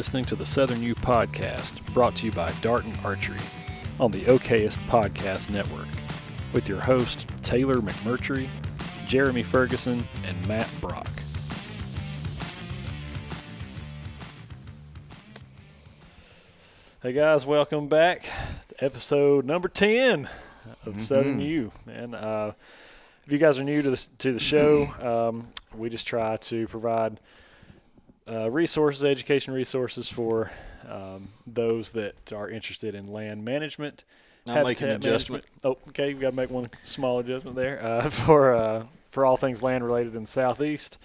Listening to the Southern U Podcast, brought to you by Darton Archery on the OKest Podcast Network, with your host Taylor McMurtry, Jeremy Ferguson, and Matt Brock. Hey guys, welcome back. to Episode number ten of Southern U. And uh, if you guys are new to the to the show, um, we just try to provide uh, resources, education resources for um, those that are interested in land management. I'll make an adjustment. management. Oh, okay, we got to make one small adjustment there uh, for uh, for all things land related in the southeast.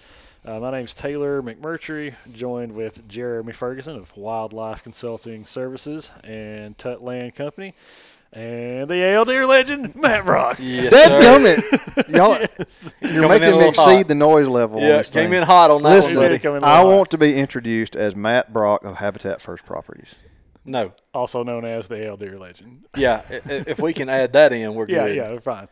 Uh, my name's Taylor McMurtry, joined with Jeremy Ferguson of Wildlife Consulting Services and Tut Land Company, and the Ale Deer legend Matt Brock. Yes, Dadgummit. Y'all, you're Coming in a making me little exceed hot. the noise level. on Yeah, this came thing. in hot on that Listen, one, buddy. Coming in I hot. want to be introduced as Matt Brock of Habitat First Properties. No. also known as the Ale Deer legend. Yeah, i- i- if we can add that in, we're Yeah, good. yeah, we're fine.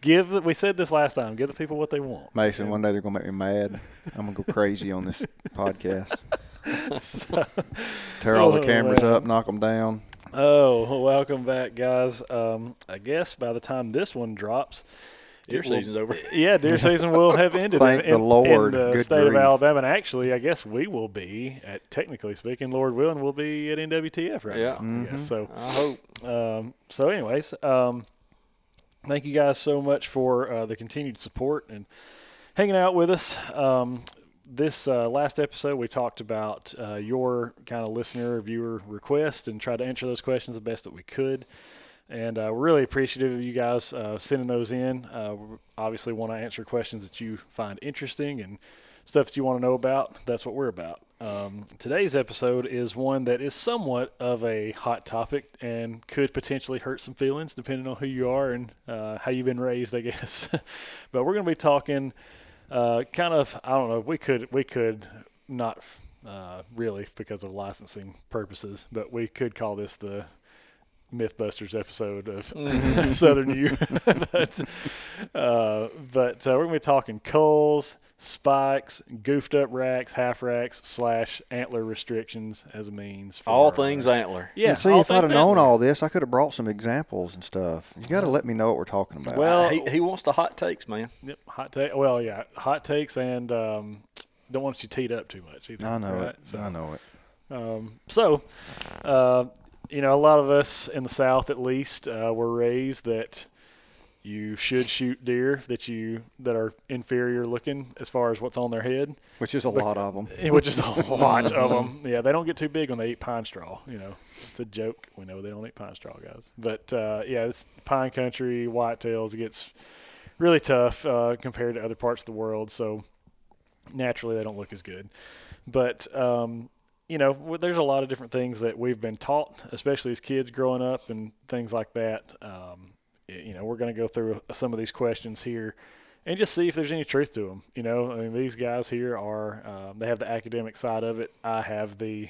Give the, we said this last time. Give the people what they want. Mason, one day they're gonna make me mad. I'm gonna go crazy on this podcast. Tear all the Oh, cameras man. up, knock them down. Oh, welcome back, guys. Um, I guess by the time this one drops, Deer season's over. Yeah, deer season will have ended. Thank in, the Lord. In the Good state of. Alabama, and actually, I guess we will be at technically speaking, Lord willing, we'll be at NWTF right Yeah. now. I guess. So, I hope. um, so anyways, um, thank you guys so much for uh, the continued support and hanging out with us. Um, this uh, last episode, we talked about uh, your kind of listener viewer request and tried to answer those questions the best that we could. And uh, we're really appreciative of you guys uh, sending those in. Uh, we obviously, want to answer questions that you find interesting and stuff that you want to know about. That's what we're about. Um, today's episode is one that is somewhat of a hot topic and could potentially hurt some feelings depending on who you are and uh, how you've been raised, I guess. but we're going to be talking uh, kind of, I don't know, we could, we could not uh, really because of licensing purposes, but we could call this the Mythbusters episode of Southern U. but uh, but uh, we're going to be talking culls, spikes, goofed up racks, half racks, slash antler restrictions as a means. For, All uh, things antler. Yeah. And see, all if I'd have known antler. all this, I could have brought some examples and stuff. You got to let me know what we're talking about. Well- he, he wants the hot takes, man. Yep, hot take. Well, yeah, hot takes and um, don't want you teed up too much either. I know right? it. So, I know it. Um, so, uh, you know, a lot of us in the South, at least, uh, were raised that you should shoot deer that you that are inferior looking as far as what's on their head, Which is a lot of them. which is a lot of them. Yeah, they don't get too big when they eat pine straw. You know, it's a joke. We know they don't eat pine straw, guys. But uh, yeah, it's pine country, whitetails gets really tough uh, compared to other parts of the world. So naturally, they don't look as good. But um, you know, there's a lot of different things that we've been taught, especially as kids growing up and things like that. Um, you know, we're going to go through some of these questions here and just see if there's any truth to them. You know, I mean, these guys here are, um, they have the academic side of it. I have the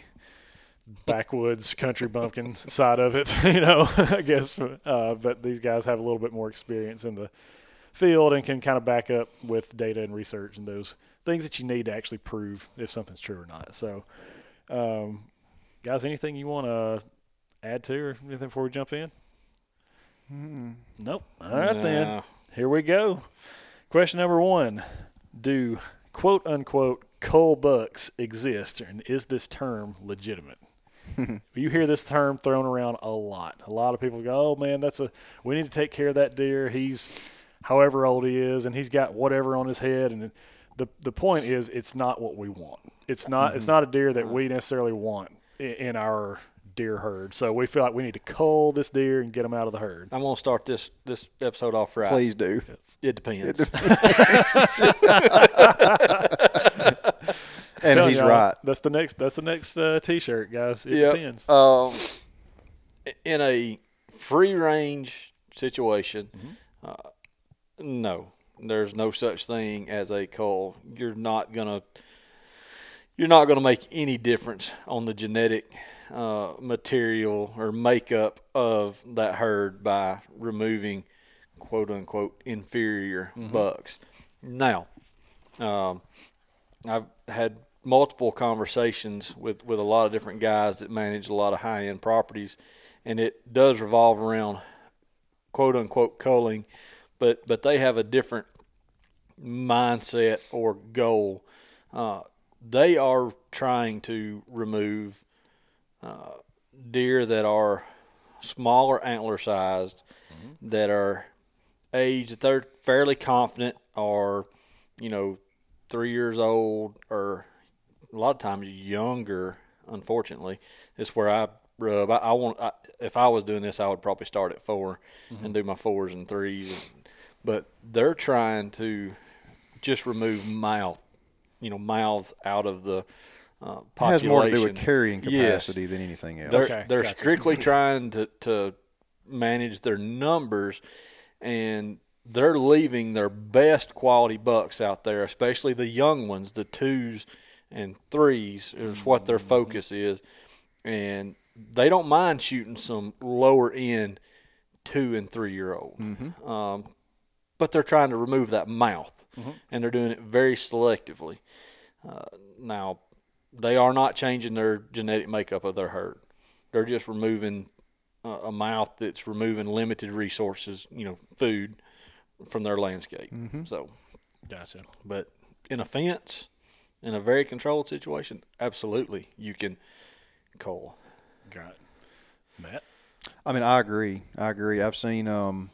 backwoods country bumpkin side of it, you know, I guess. Uh, but these guys have a little bit more experience in the field and can kind of back up with data and research and those things that you need to actually prove if something's true or not. So, um, guys, anything you want to add to or anything before we jump in? Nope. All right, then. Here we go. Question number one Do quote unquote cull bucks exist, and is this term legitimate? you hear this term thrown around a lot. A lot of people go, "Oh man, that's a we need to take care of that deer. He's however old he is, and he's got whatever on his head." And the the point is, it's not what we want. It's not it's not a deer that we necessarily want in, in our deer herd. So we feel like we need to cull this deer and get them out of the herd. I'm gonna start this this episode off right. Please do. It depends. And Telling he's y'all, right. That's the next. That's the next uh, T-shirt, guys. It Yep. depends. Um, in a free range situation, Mm-hmm. uh, no, there's no such thing as a cull. You're not gonna you're not gonna make any difference on the genetic uh, material or makeup of that herd by removing quote unquote inferior Mm-hmm. bucks. Now, um, I've had multiple conversations with, with a lot of different guys that manage a lot of high end properties, and it does revolve around quote unquote culling, but but they have a different mindset or goal. Uh, they are trying to remove uh, deer that are smaller antler sized, that are aged, they're fairly confident, are you know three years old or a lot of times younger. Unfortunately, is where I rub. I, I want. I, if I was doing this, I would probably start at 4 and do my fours and threes. But they're trying to just remove mouth, you know, mouths out of the uh, It population. has more to do with carrying Yes. capacity than anything else. They're Okay, they're gotcha. strictly trying to, to manage their numbers, and they're leaving their best quality bucks out there, especially the young ones, the twos and threes is what their Mm-hmm. focus is, and they don't mind shooting some lower end two and three year old, Mm-hmm. um, but they're trying to remove that mouth, Mm-hmm. and they're doing it very selectively. Uh, now, they are not changing their genetic makeup of their herd. They're just removing uh, a mouth that's removing limited resources, you know, food from their landscape. So, Gotcha. but in a fence, in a very controlled situation, absolutely you can cull. Got it. Matt. I mean, I agree. I agree. I've seen. Um,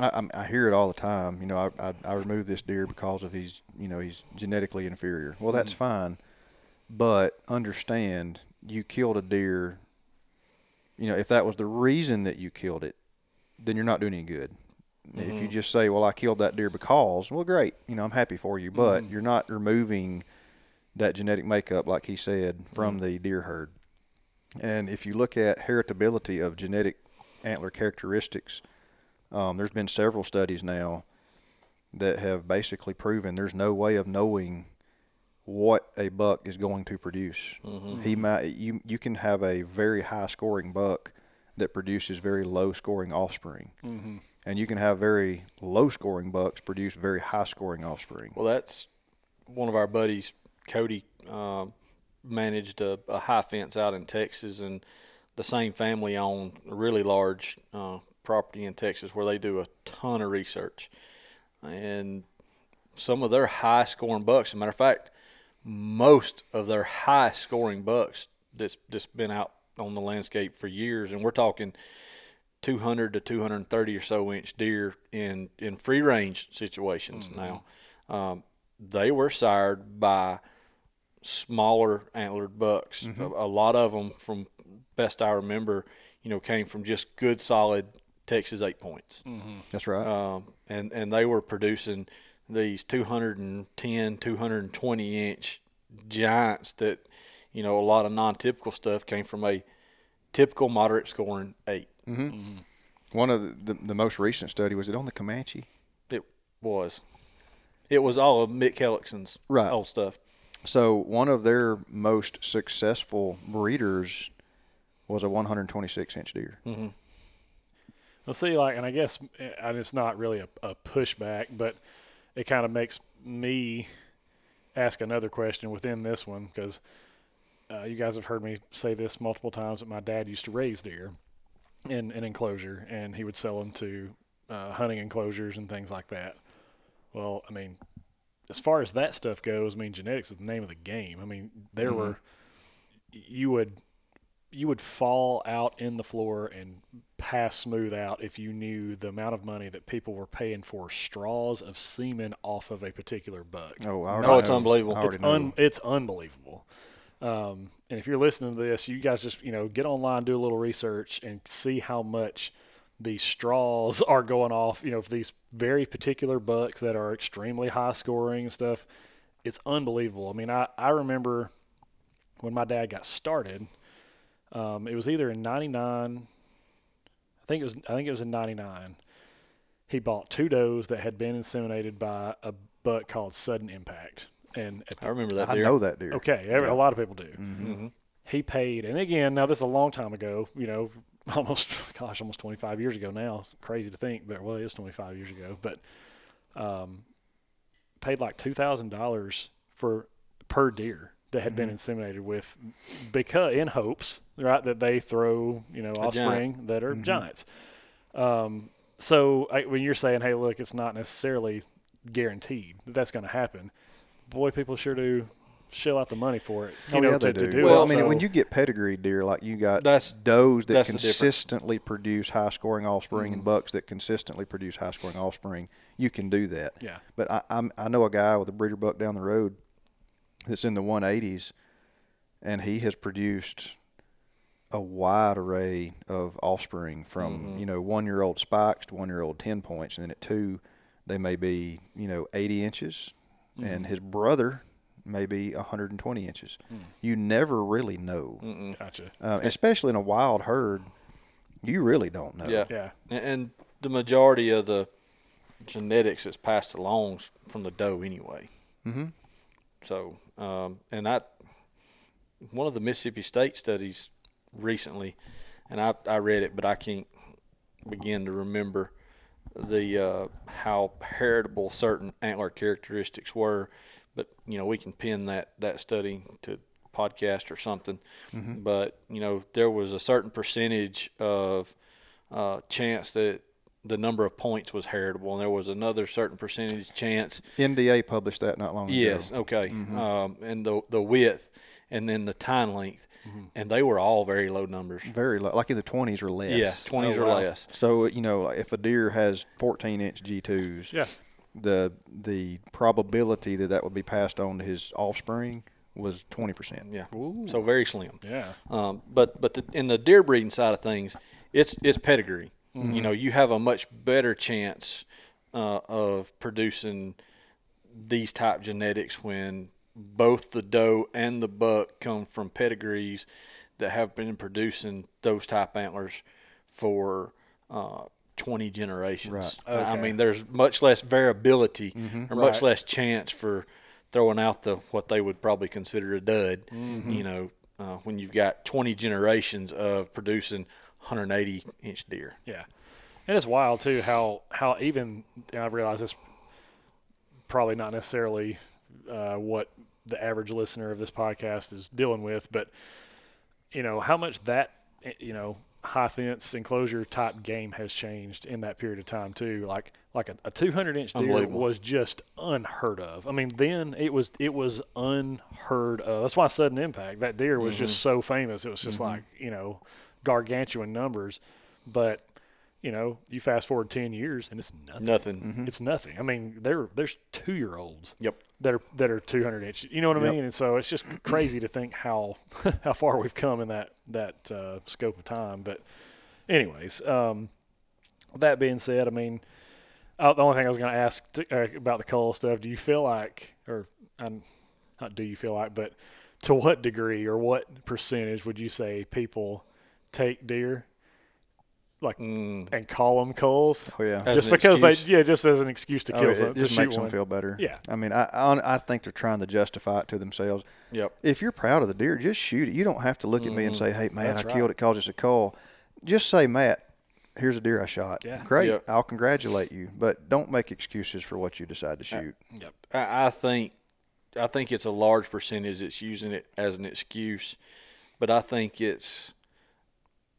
I, I'm- hear it all the time. You know, I, I I remove this deer because of he's you know he's genetically inferior. Well, that's mm-hmm. fine, but understand you killed a deer. You know, if that was the reason that you killed it, then you're not doing any good. If you mm-hmm. just say, "Well, I killed that deer because," well, great. You know, I'm happy for you, but mm-hmm. you're not removing that genetic makeup, like he said, from the deer herd. And if you look at heritability of genetic antler characteristics, um, there's been several studies now that have basically proven there's no way of knowing what a buck is going to produce. He might you you can have a very high scoring buck that produces very low scoring offspring, and you can have very low scoring bucks produce very high scoring offspring. Well, that's one of our buddies, Cody, um, managed a, a high fence out in Texas, and the same family owned a really large uh, property in Texas where they do a ton of research. And some of their high scoring bucks, as a matter of fact, most of their high scoring bucks that's, that's been out on the landscape for years, and we're talking 200 to 230 or so inch deer in, in free range situations now. Um, they were sired by smaller antlered bucks. A, a lot of them, from best I remember, you know, came from just good solid Texas eight points. Mm-hmm. That's right. Um, and, and they were producing these 210, 220 inch giants that, you know, a lot of non typical stuff came from a typical moderate scoring eight. Mm-hmm. Mm-hmm. One of the, the the most recent study was it on the Comanche? It was. It was all of Mick Hellickson's Right. old stuff. So one of their most successful breeders was a 126 inch deer. Well, see, like, and I guess, eh, and it's not really a, a pushback, but it kind of makes me ask another question within this one because uh, you guys have heard me say this multiple times that my dad used to raise deer in an enclosure, and he would sell them to uh, hunting enclosures and things like that. Well, I mean, as far as that stuff goes, I mean, genetics is the name of the game. I mean, there were you would you would fall out in the floor and pass smooth out if you knew the amount of money that people were paying for straws of semen off of a particular buck. Oh, I Oh, already it's know. unbelievable. I It's already know. un, it's unbelievable. Um, and if you're listening to this, you guys just you know get online, do a little research, and see how much these straws are going off. You know, for these very particular bucks that are extremely high scoring and stuff. It's unbelievable. I mean, I I remember when my dad got started. Um, it was either in '99. I think it was. I think it was in '99. He bought two does that had been inseminated by a buck called Sudden Impact, and at I remember that I know that deer. Okay, every a lot of people do. Mm-hmm. He paid, and again, now this is a long time ago. You know, almost gosh, almost 25 years ago now. It's crazy to think, but well, it is 25 years ago. But um, paid like two thousand dollars for per deer that had been Mm-hmm. inseminated with, because in hopes, right, that they throw you know offspring that Mm-hmm. are giants. Um, so I, when you're saying, hey, look, it's not necessarily guaranteed that that's going to happen. Boy, people sure do shell out the money for it. You oh, know, yeah, to, they to do. do well, it. I mean, So- when you get pedigree deer, like you got That's- does that that's consistently produce high scoring offspring Mm-hmm. and bucks that consistently produce high scoring offspring, you can do that. Yeah. But I I'm, I know a guy with a breeder buck down the road that's in the 180s, and he has produced a wide array of offspring from Mm-hmm. you know one year old spikes to one year old ten points, and then at two they may be you know 80 inches, Mm-hmm. and his brother may be 120 inches. Mm. You never really know, gotcha. uh, especially in a wild herd. You really don't know. Yeah. Yeah. And, and the majority of the genetics is passed along from the doe anyway. Mm-hmm. So, um, and I, one of the Mississippi State studies recently, and I, I read it, but I can't begin to remember the uh, how heritable certain antler characteristics were. But you know, we can pin that that study to podcast or something. But you know, there was a certain percentage of uh, chance that the number of points was heritable, and there was another certain percentage chance NDA published that not long ago. Yes. Okay. Um, and the the width, and then the tine length, and they were all very low numbers. Very low, like in the 20s or less. Yeah, twenties Oh, or wow. less. So you know, if a deer has 14 inch G2s, Yeah. the the probability that that would be passed on to his offspring was 20 percent. Yeah. So very slim. Yeah. Um, but but the, in the deer breeding side of things, it's it's pedigree. You know, you have a much better chance uh, of producing these type genetics when both the doe and the buck come from pedigrees that have been producing those type antlers for uh, 20 generations. Right. I- I mean, there's much less variability or much Right. less chance for throwing out the what they would probably consider a dud. Mm-hmm. You know, uh, when you've got 20 generations of producing 180 inch deer. Yeah, and it's wild too how how even and I realize this probably not necessarily uh, what the average listener of this podcast is dealing with, but you know how much that eh, you know high fence enclosure type game has changed in that period of time too. Like like a, a 200 inch deer was just unheard of. I mean, then it was it was unheard of. That's why sudden impact. That deer was just so famous. It was just like you know gargantuan numbers, but you know, you fast forward ten years and it's nothing. Nothing. It's nothing. I mean, there there's two year olds Yep. that are that are two hundred inches. You know what I Yep. mean? And so it's just crazy to think how how far we've come in that that uh, scope of time. But anyways, um, that being said, I mean, uh, the only thing I was going to ask t- uh, about the cull stuff. Do you feel like, or um, not do you feel like, but to what degree or what percentage would you say people take deer? Like Mm. and cull them culls, Oh yeah. As just because excuse. they, yeah, just as an excuse to Oh, kill it some, to just shoot makes one. them feel better. Yeah. I mean, I, I I think they're trying to justify it to themselves. Yep. If you're proud of the deer, just shoot it. You don't have to look at me and say, "Hey, man, That's I right. killed it because it's a call." Just say, "Matt, here's a deer I shot. Yeah. Great. Yep. I'll congratulate you, but don't make excuses for what you decide to shoot." Yep. I, I think I think it's a large percentage that's using it as an excuse, but I think it's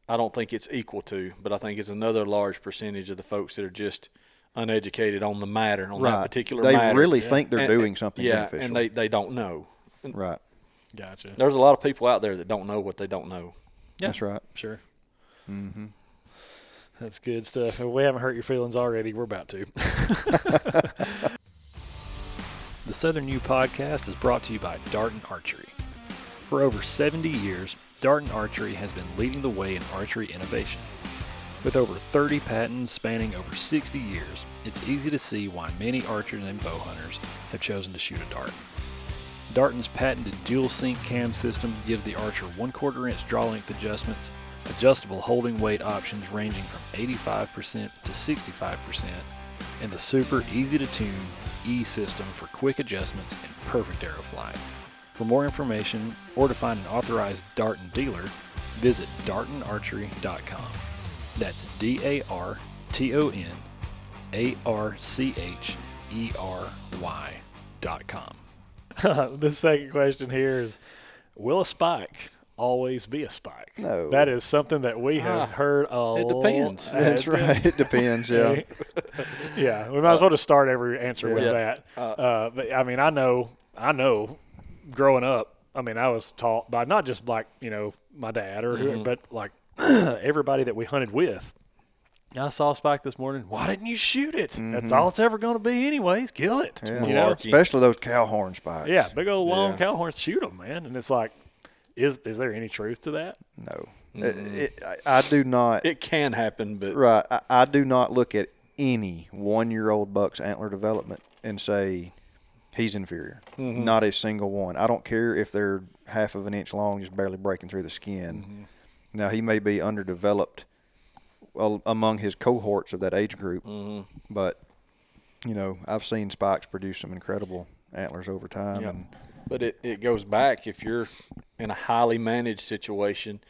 I don't think it's equal to, but I think it's another large percentage of the folks that are just uneducated on the matter on that particular they matter. really think they're And- doing something yeah, beneficial. and they they don't know. right. Gotcha. There's a lot of people out there that don't know what they don't know. Yeah. That's right. Sure. Mm-hmm. That's good stuff. If we haven't hurt your feelings already, we're about to. the Southern U podcast is brought to you by Darton Archery. For over 70 years, Darton Archery has been leading the way in archery innovation. With over 30 patents spanning over 60 years, it's easy to see why many archers and bow hunters have chosen to shoot a dart. Darton's patented dual sync cam system gives the archer one quarter inch draw length adjustments, adjustable holding weight options ranging from 85% to 65%, and the super easy to tune E system for quick adjustments and perfect arrow flight. For more information or to find an authorized Darton dealer, visit dartonarchery.com. That's D A R T O N A R C H E R Y antlerdevelopment.com. the second question here is Will a spike always be a spike? No. That is something that we have Ah, heard a it depends. lot- That's right. It depends. Yeah. yeah, we might as well just start every answer with that. Uh, Uh, but I mean, I know, I know, growing up, I mean, I was taught by not just like you know my dad or who, mm-hmm. but like everybody that we hunted with. I saw a spike this morning. Why didn't you shoot it? That's mm-hmm. all it's ever going to be, anyways. Kill it. Yeah. You know? Especially those cow horn spikes. Yeah, big old long Yeah. cow horns. Shoot them, man. And it's like, is is there any truth to that? No. It, it, I, I do not. It can happen, but Right. I, I do not look at any one year old buck's antler development and say he's inferior. Mm-hmm. Not a single one. I don't care if they're half of an inch long, just barely breaking through the skin. Mm-hmm. Now, he may be underdeveloped well, among his cohorts of that age group, mm-hmm. but, you know, I've seen Spikes produce some incredible antlers over time. Yep. And But it, it goes back if you're in a highly managed situation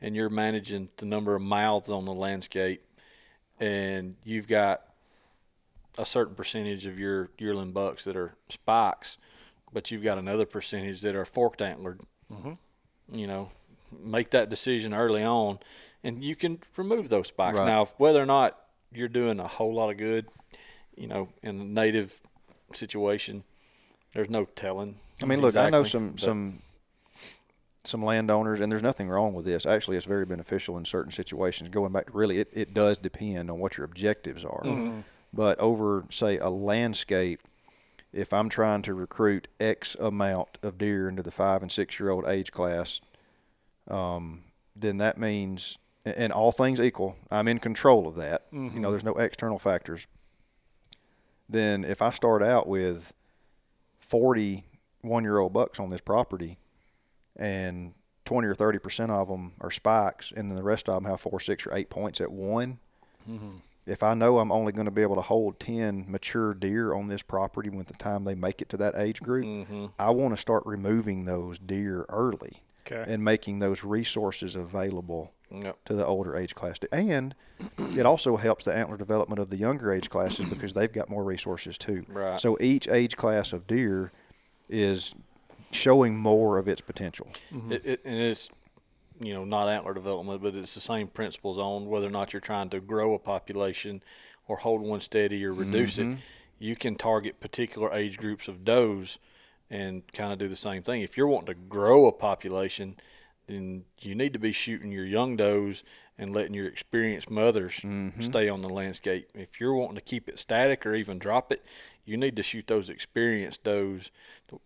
and you're managing the number of mouths on the landscape and you've got a certain percentage of your yearling bucks that are spikes, but you've got another percentage that are forked antlered, you know, make that decision early on and you can remove those spikes. Right. Now, whether or not you're doing a whole lot of good, you know, in a native situation, there's no telling. I mean, look, I know some but- some some landowners, and there's nothing wrong with this. Actually, it's very beneficial in certain situations. Going back to really, it, it does depend on what your objectives are. Mm-hmm. But over, say, a landscape, if I'm trying to recruit X amount of deer into the five and six year old age class, um, then that means, and all things equal, I'm in control of that. You know, there's no external factors. Then if I start out with 40 one year old bucks on this property and 20 or 30 percent of them are spikes and then the rest of them have four six or eight points at one if i know i'm only going to be able to hold 10 mature deer on this property when the time they make it to that age group mm-hmm. i want to start removing those deer early Okay. and making those resources available Yep. to the older age class. And it also helps the antler development of the younger age classes because they've got more resources too. Right. So each age class of deer is showing more of its potential. Mm-hmm. It, it, and it's you know not antler development, but it's the same principles on whether or not you're trying to grow a population or hold one steady or reduce it. Mm-hmm. You can target particular age groups of does and kind of do the same thing. If you're wanting to grow a population, then you need to be shooting your young does and letting your experienced mothers stay on the landscape. If you're wanting to keep it static or even drop it, you need to shoot those experienced does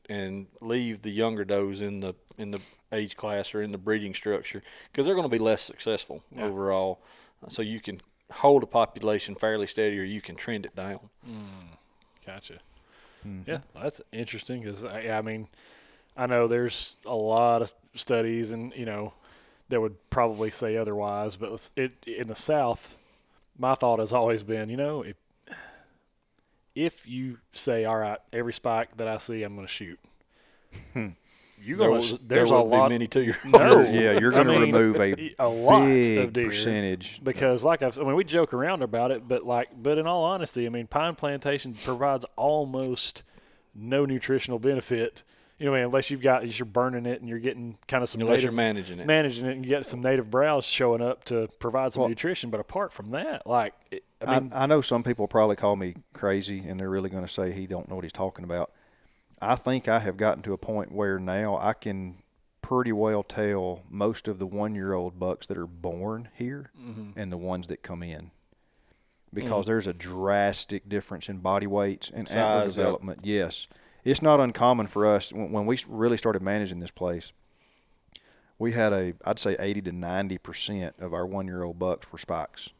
and leave the younger does in the in the age class or in the breeding structure because they're going to be less successful overall. Uh, So you can hold a population fairly steady or you can trend it down. Gotcha. Mm-hmm. Yeah, that's interesting because I, I mean, I know there's a lot of studies and you know that would probably say otherwise, but it in the South, my thought has always been, you know, if if you say, all right, every spike that I see, I'm going to shoot. Hmm. You There, was, there's there a lot. many two year No. yeah, you're going to mean, remove a, a lot of deer percentage. because like I've, I mean we joke around about it but like but in all honesty I mean pine plantation provides almost no nutritional benefit you know unless you've got you're burning it and you're getting kind of some unless native, you're managing it. managing it and you get some native browse showing up to provide some Well- nutrition but apart from that like it, I I, mean I know some people probably call me crazy and they're really going to say he don't know what he's talking about. I think I have gotten to a point where now I can pretty well tell most of the one year old bucks that are born here Mm-hmm. and the ones that come in. Because there's a drastic difference in body weights and antler development. Yes. It's not uncommon for us when, we really started managing this place. We had a, I'd say 80 to 90% of our one year old bucks were spikes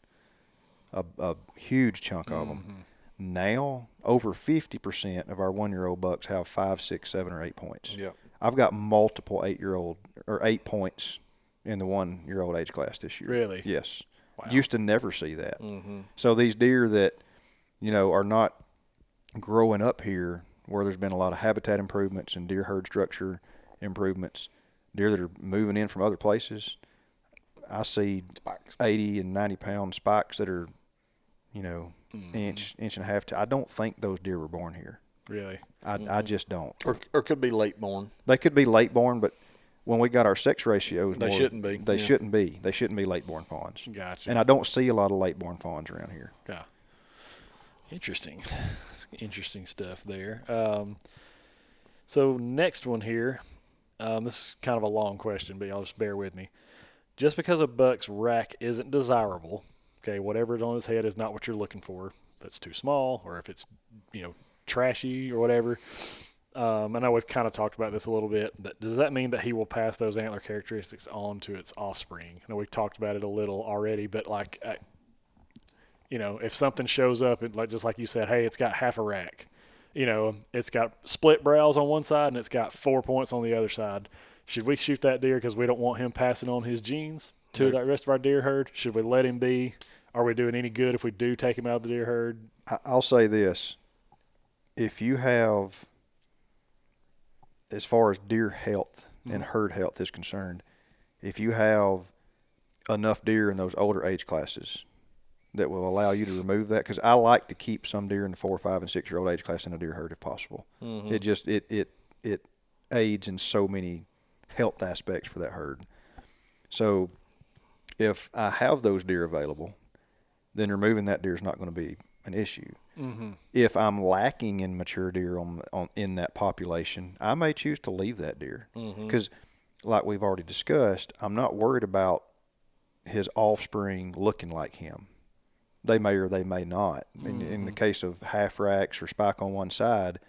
a, a huge chunk of them. Now, over 50% of our one year old bucks have five, six, seven, or eight points. Yep. I've got multiple eight year old or eight points in the one year old age class this year. Really? Yes. Wow. Used to never see that. Mm-hmm. So these deer that, you know, are not growing up here where there's been a lot of habitat improvements and deer herd structure improvements, deer that are moving in from other places, I see Spikes. 80 and 90 pound spikes that are, you know, Mm-hmm. inch, inch and a half. To, I don't think those deer were born here. Really? I, I just don't. or or could be late born. They could be late born, but when we got our sex ratios, They more- shouldn't be, They yeah. shouldn't be. They shouldn't be late born fawns. Gotcha. And I don't see a lot of late born fawns around here. Yeah. Interesting. Interesting stuff there. Um, so next one here. Um, this is kind of a long question, but y'all just bear with me. Just because a buck's rack isn't desirable, okay, whatever is on his head is not what you're looking for. It's too small, or if it's you know trashy or whatever. Um, I know we've kind of talked about this a little bit, but does that mean that he will pass those antler characteristics on to its offspring? I know we've talked about it a little already, but like I, you know, if something shows up, it, like just like you said, hey, it's got half a rack. You know, it's got split brows on one side and it's got four points on the other side. Should we shoot that deer because we don't want him passing on his genes to the rest of our deer herd? Should we let him be? Are we doing any good if we do take him out of the deer herd? I'll say this: if you have, as far as deer health mm-hmm. and herd health is concerned, if you have enough deer in those older age classes that will allow you to remove that, because I like to keep some deer in the four, five, and six year old age class in a deer herd if possible. It just it it it aids in so many health aspects for that herd. So, if I have those deer available, then removing that deer is not going to be an issue. Mm-hmm. If I'm lacking in mature deer on, on in that population, I may choose to leave that deer because, like we've already discussed, I'm not worried about his offspring looking like him. They may or they may not. In, in the case of half racks or spike on one side,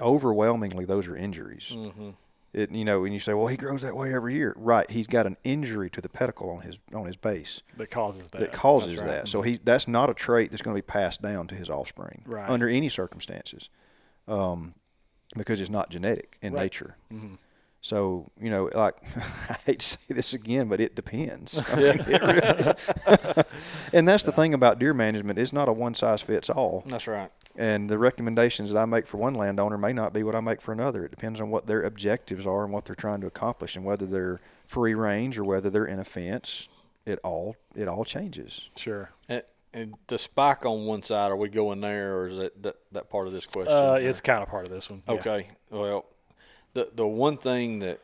overwhelmingly those are injuries. Mm-hmm. It you know, and you say, well, he grows that way every year, right? He's got an injury to the pedicle on his on his base That causes that. that causes right. that. So he's that's not a trait that's going to be passed down to his offspring Right. under any circumstances, um, because it's not genetic in Right. nature. Mhm. So you know, like I hate to say this again, but it depends. I mean, it really- and that's the thing about deer management; it's not a one size fits all. That's right. And the recommendations that I make for one landowner may not be what I make for another. It depends on what their objectives are and what they're trying to accomplish, and whether they're free range or whether they're in a fence. It all it all changes. Sure. And, and the spike on one side, are we going there, or is that that, that part of this question? Uh, it's kind of part of this one. Yeah. Okay. Well, the the one thing that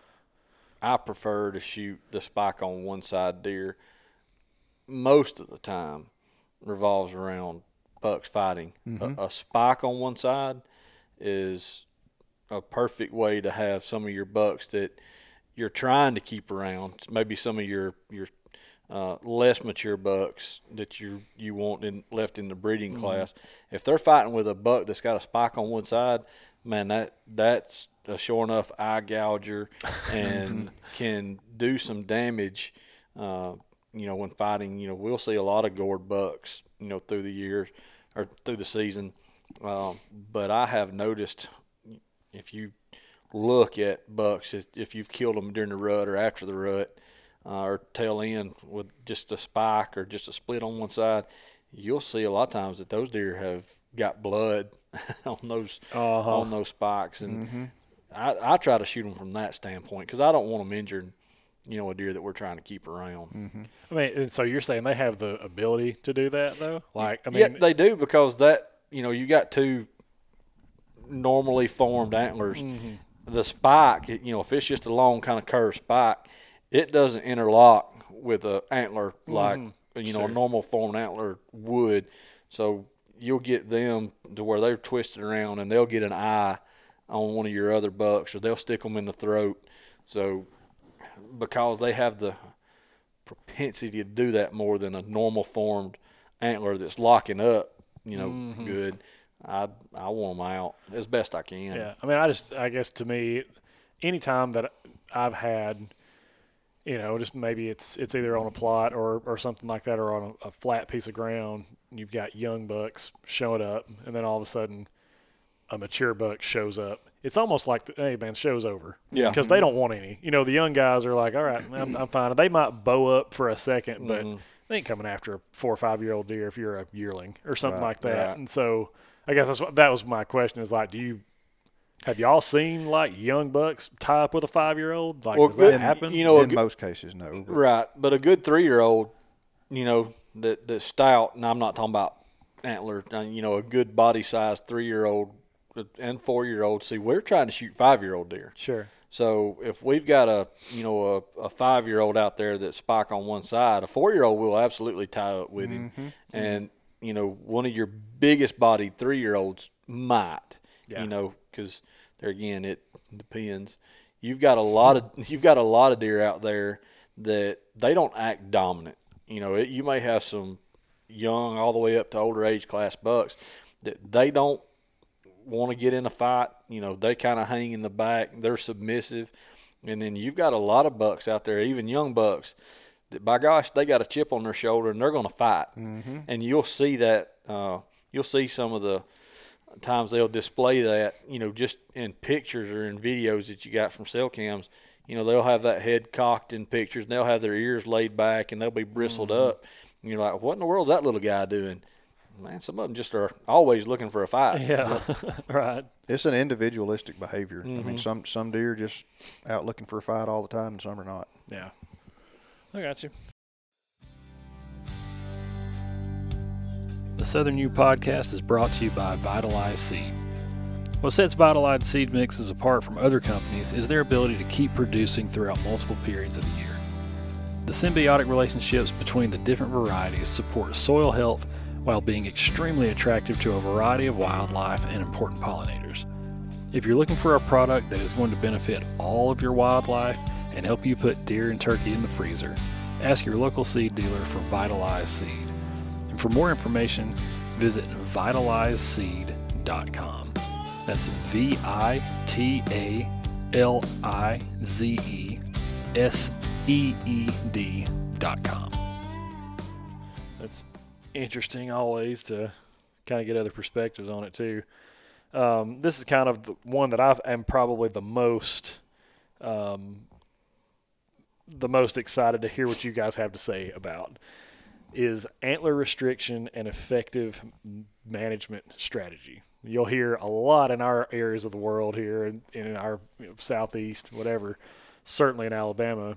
I prefer to shoot the spike on one side deer most of the time revolves around bucks fighting. A, a spike on one side is a perfect way to have some of your bucks that you're trying to keep around. Maybe some of your your uh, less mature bucks that you you want in, left in the breeding class. If they're fighting with a buck that's got a spike on one side, man, that that's a sure enough eye gouger and can do some damage. Uh, you know, when fighting, you know, we'll see a lot of gored bucks, you know, through the years or through the season. Um, but I have noticed if you look at bucks, if you've killed them during the rut or after the rut, uh, or tail end with just a spike or just a split on one side, you'll see a lot of times that those deer have got blood on those Uh-huh. on those spikes, and I, I try to shoot them from that standpoint because I don't want them injured. You know, a deer that we're trying to keep around. I mean, and so you're saying they have the ability to do that, though? Like, I mean, yeah, they do because that you know you got two normally formed antlers. Mm-hmm. The spike, you know, if it's just a long kind of curved spike, it doesn't interlock with a antler like you know Sure. a normal formed antler would. So you'll get them to where they're twisted around and they'll get an eye on one of your other bucks or they'll stick them in the throat. So because they have the propensity to do that more than a normal formed antler that's locking up, you know, Mm-hmm. good. I I want them out as best I can. Yeah, I mean, I just, I guess to me, anytime that I've had, you know, just maybe it's it's either on a plot or or something like that, or on a, a flat piece of ground, and you've got young bucks showing up, and then all of a sudden, a mature buck shows up. It's almost like, the, hey man, show's over. Yeah. because they don't want any. You know, the young guys are like, all right, I'm, I'm fine. They might bow up for a second, but Mhm. they ain't coming after a four or five year old deer if you're a yearling or something Right, like that. right. And so I guess that's what that was my question is like, do you have y'all seen like young bucks tie up with a five year old? Like, Well, does that good- happen? you know, in good- most cases, no. but- Right, but a good three year old, you know, that that's stout, and I'm not talking about antler, uh, you know, a good body size three year old and four year old. See, we're trying to shoot five year old deer. Sure. So if we've got a you know a, a five year old out there that's spike on one side, a four year old will absolutely tie up with him, mm-hmm. Mm-hmm. and you know one of your biggest bodied three year olds might, Yeah. you know, because there again it depends. You've got a lot of you've got a lot of deer out there that they don't act dominant. You know, it, you may have some young all the way up to older age class bucks that they don't want to get in a fight. You know, they kind of hang in the back. They're submissive, and then you've got a lot of bucks out there, even young bucks, that by gosh, they got a chip on their shoulder and they're going to fight. Mm-hmm. And you'll see that. Uh, you'll see some of the times they'll display that. You know, just in pictures or in videos that you got from cell cams. You know, they'll have that head cocked in pictures, and they'll have their ears laid back, and they'll be bristled up. And you're like, what in the world's that little guy doing? Man, some of them just are always looking for a fight. Yeah. right. It's an individualistic behavior. I mean, mm-hmm. some some deer just out looking for a fight all the time, and some are not. Yeah. I got you. The Southern U podcast is brought to you by Vitalize Seed. What sets Vitalize Seed Mixes apart from other companies is their ability to keep producing throughout multiple periods of the year. The symbiotic relationships between the different varieties support soil health while being extremely attractive to a variety of wildlife and important pollinators. If you're looking for a product that is going to benefit all of your wildlife and help you put deer and turkey in the freezer, ask your local seed dealer for Vitalize Seed. And for more information, visit vitalizeseed.com. That's V I T A L I Z E S E E D.com. Interesting always to kind of get other perspectives on it too. Um, this is kind of the one that I am probably the most um, the most excited to hear what you guys have to say about is antler restriction and effective management strategy. You'll hear a lot in our areas of the world here and in our you know, southeast, whatever. Certainly in Alabama,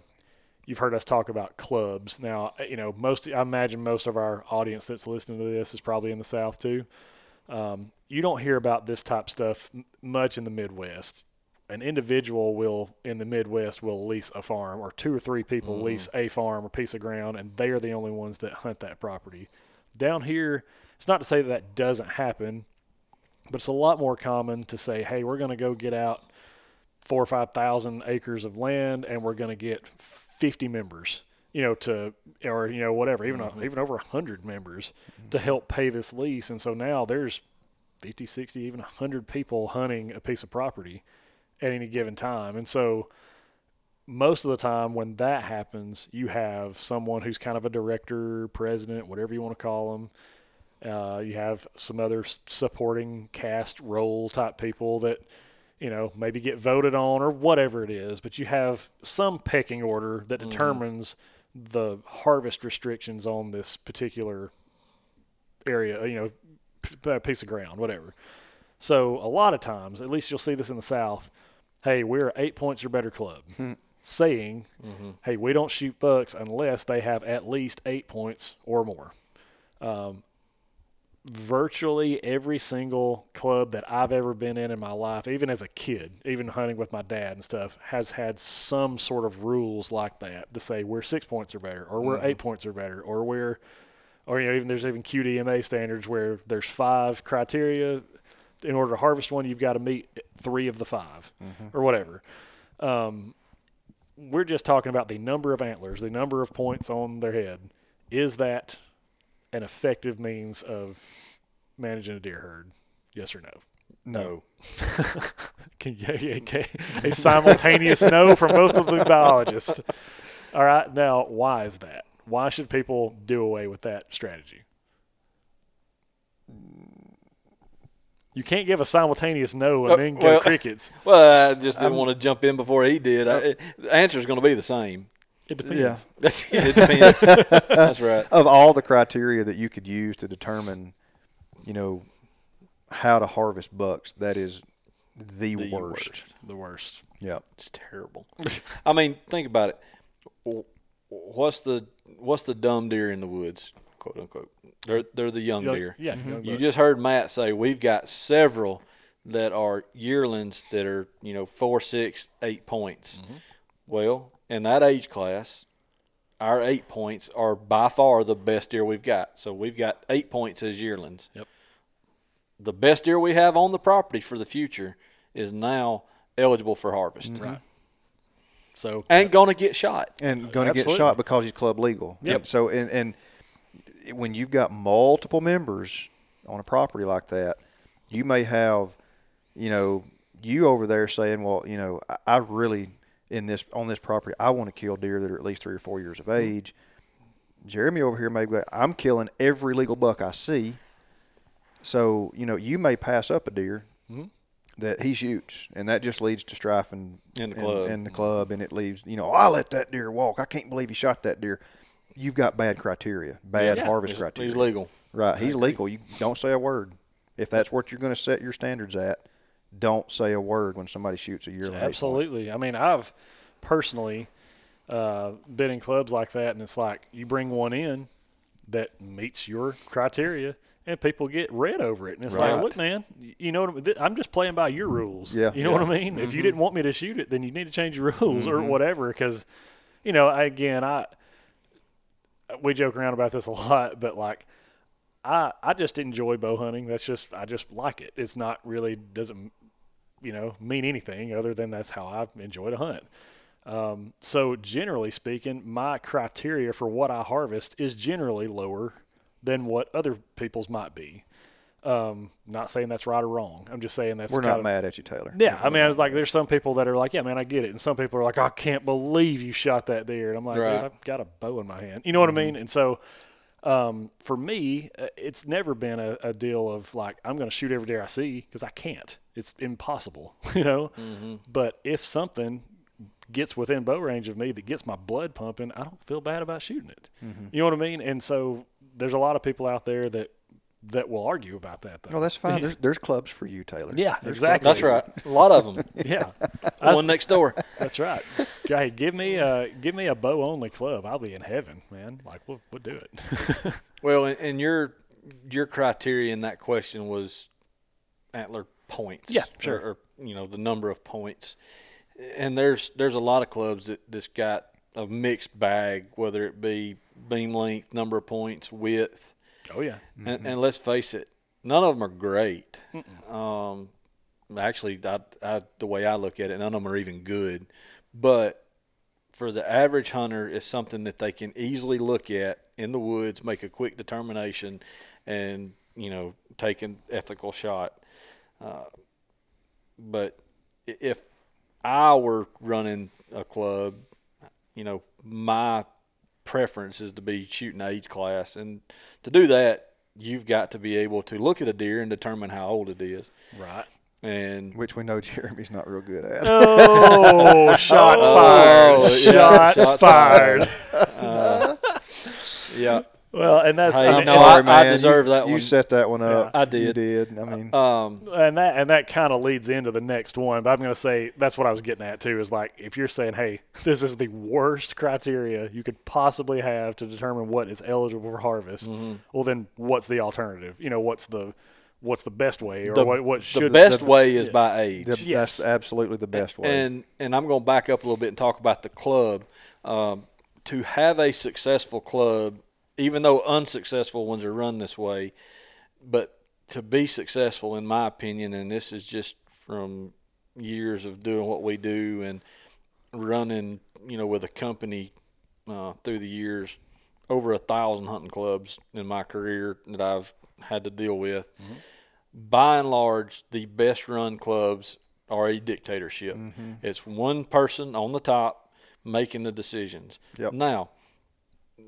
you've heard us talk about clubs. Now, you know, most I imagine most of our audience that's listening to this is probably in the South too. Um, you don't hear about this type stuff much in the Midwest. An individual will in the Midwest will lease a farm, or two or three people lease a farm or piece of ground, and they are the only ones that hunt that property. Down here, it's not to say that that doesn't happen, but it's a lot more common to say, "Hey, we're going to go get out four or five thousand acres of land, and we're going to get fifty members." You know, to or you know whatever, even a, even over a hundred members to help pay this lease, and so now there's 50, 60, even 100 people hunting a piece of property at any given time. And so most of the time when that happens, you have someone who's kind of a director, president, whatever you want to call them. Uh, you have some other supporting cast role type people that, you know, maybe get voted on or whatever it is. But you have some pecking order that mm-hmm. determines the harvest restrictions on this particular area, you know, piece of ground, whatever. So a lot of times, at least you'll see this in the South. Hey, we're eight points or better club, hmm. saying, mm-hmm. "Hey, we don't shoot bucks unless they have at least eight points or more." Um, virtually every single club that I've ever been in in my life, even as a kid, even hunting with my dad and stuff, has had some sort of rules like that to say we're six points or better, or we're eight points or better, or we're, or you know, even there's even QDMA standards where there's five criteria. In order to harvest one, you've got to meet three of the 5 or whatever. Um, we're just talking about the number of antlers, the number of points on their head. Is that an effective means of managing a deer herd? Yes or no? No. Can you, yeah, okay. A simultaneous no from both of the biologists. All right. Now, why is that? Why should people do away with that strategy? You can't give a simultaneous no and Uh, then go well- crickets. Well, I just didn't want to jump in before he did. I, the answer is going to be the same. It depends. That's it depends. That's right. Of all the criteria that you could use to determine, you know, how to harvest bucks, that is the, The worst. The worst. Yeah. It's terrible. I mean, think about it. What's the what's the dumb deer in the woods? quote unquote. They're they're the young Young- deer. yeah, young You just heard Matt say we've got several that are yearlings that are you know four, six, eight points. Mm-hmm. Well, in that age class, our eight points are by far the best deer we've got. So we've got eight points as yearlings. Yep. The best deer we have on the property for the future is now eligible for harvest. Mm-hmm. Right. So And going to get shot. and going to get shot because he's club legal. Yep. So and and when you've got multiple members on a property like that, you may have, you know, you over there saying, well, you know, I, I really in this on this property, I want to kill deer that are at least three or four years of mm-hmm. age. Jeremy over here may go, I'm killing every legal buck I see. So you know, you may pass up a deer mm-hmm. that he shoots, and that just leads to strife and In the club. and the club, and it leaves. You know, I let that deer walk. I can't believe he shot that deer. You've got bad criteria, bad Yeah. harvest He's, criteria. he's legal. Right, he's legal. You don't say a word. If that's what you're going to set your standards at, don't say a word when somebody shoots a yearling. Absolutely. I mean, I've personally uh, been in clubs like that, and it's like you bring one in that meets your criteria, and people get red over it. And it's Right. like, look, man, you know what I mean? I'm just playing by your rules. Yeah. You know what I mean? If you didn't want me to shoot it, then you need to change your rules or whatever. Because, you know, again, I we joke around about this a lot, but like. I, I just enjoy bow hunting. That's just I just like it. It's not really doesn't you know mean anything other than that's how I enjoy to hunt. Um, so generally speaking, my criteria for what I harvest is generally lower than what other people's might be. Um, not saying that's right or wrong. I'm just saying that's We're kind not of, mad at you, Taylor. Yeah, I mean, I was like, there's some people that are like, yeah, man, I get it, and some people are like, I can't believe you shot that deer, and I'm like, Right. dude, I've got a bow in my hand. You know what I mean? And so, um, for me, uh, it's never been a, a deal of like I'm going to shoot every deer I see because I can't. It's impossible, you know. But if something gets within bow range of me that gets my blood pumping, I don't feel bad about shooting it. You know what I mean? And so there's a lot of people out there that that will argue about that. Though. Well, that's fine. There's there's clubs for you, Taylor. yeah, There's exactly. That's right. A lot of them. Yeah, One next door. that's right. Hey, give me a give me a bow only club. I'll be in heaven, man. Like we'll we'll do it. Well, and, and your your criteria in that question was antler points. Yeah, sure. Or, or you know the number of points. And there's there's a lot of clubs that just got a mixed bag, whether it be beam length, number of points, width, oh yeah, and, and let's face it, none of them are great. Um, actually, I, I, the way I look at it, none of them are even good. But for the average hunter, it's something that they can easily look at in the woods, make a quick determination, and you know take an ethical shot. Uh, but if I were running a club, you know, my preference is to be shooting age class, and to do that, you've got to be able to look at a deer and determine how old it is. right. And Which we know Jeremy's not real good at. Oh, shots Oh, fired! yeah, shots, shots fired. Uh, yeah, Well, and that's Hey, I I'm mean, no, sorry, I- man. I deserve you, that You one. set that one up. I did. You did. I mean, um, and that and that kind of leads into the next one. But I'm going to say that's what I was getting at too. Is like if you're saying, hey, this is the worst criteria you could possibly have to determine what is eligible for harvest. Mm-hmm. Well, then what's the alternative? You know, what's the what's the best way, or the, what what the should best the- best way is by age. the, yes. that's absolutely the best way. And and I'm going to back up a little bit and talk about the club. Um, to have a successful club, even though unsuccessful ones are run this way, but to be successful, in my opinion, and this is just from years of doing what we do and running, you know, with a company uh, through the years, over a thousand hunting clubs in my career that I've had to deal with. By and large, the best run clubs are a dictatorship. It's one person on the top making the decisions. Yep. Now,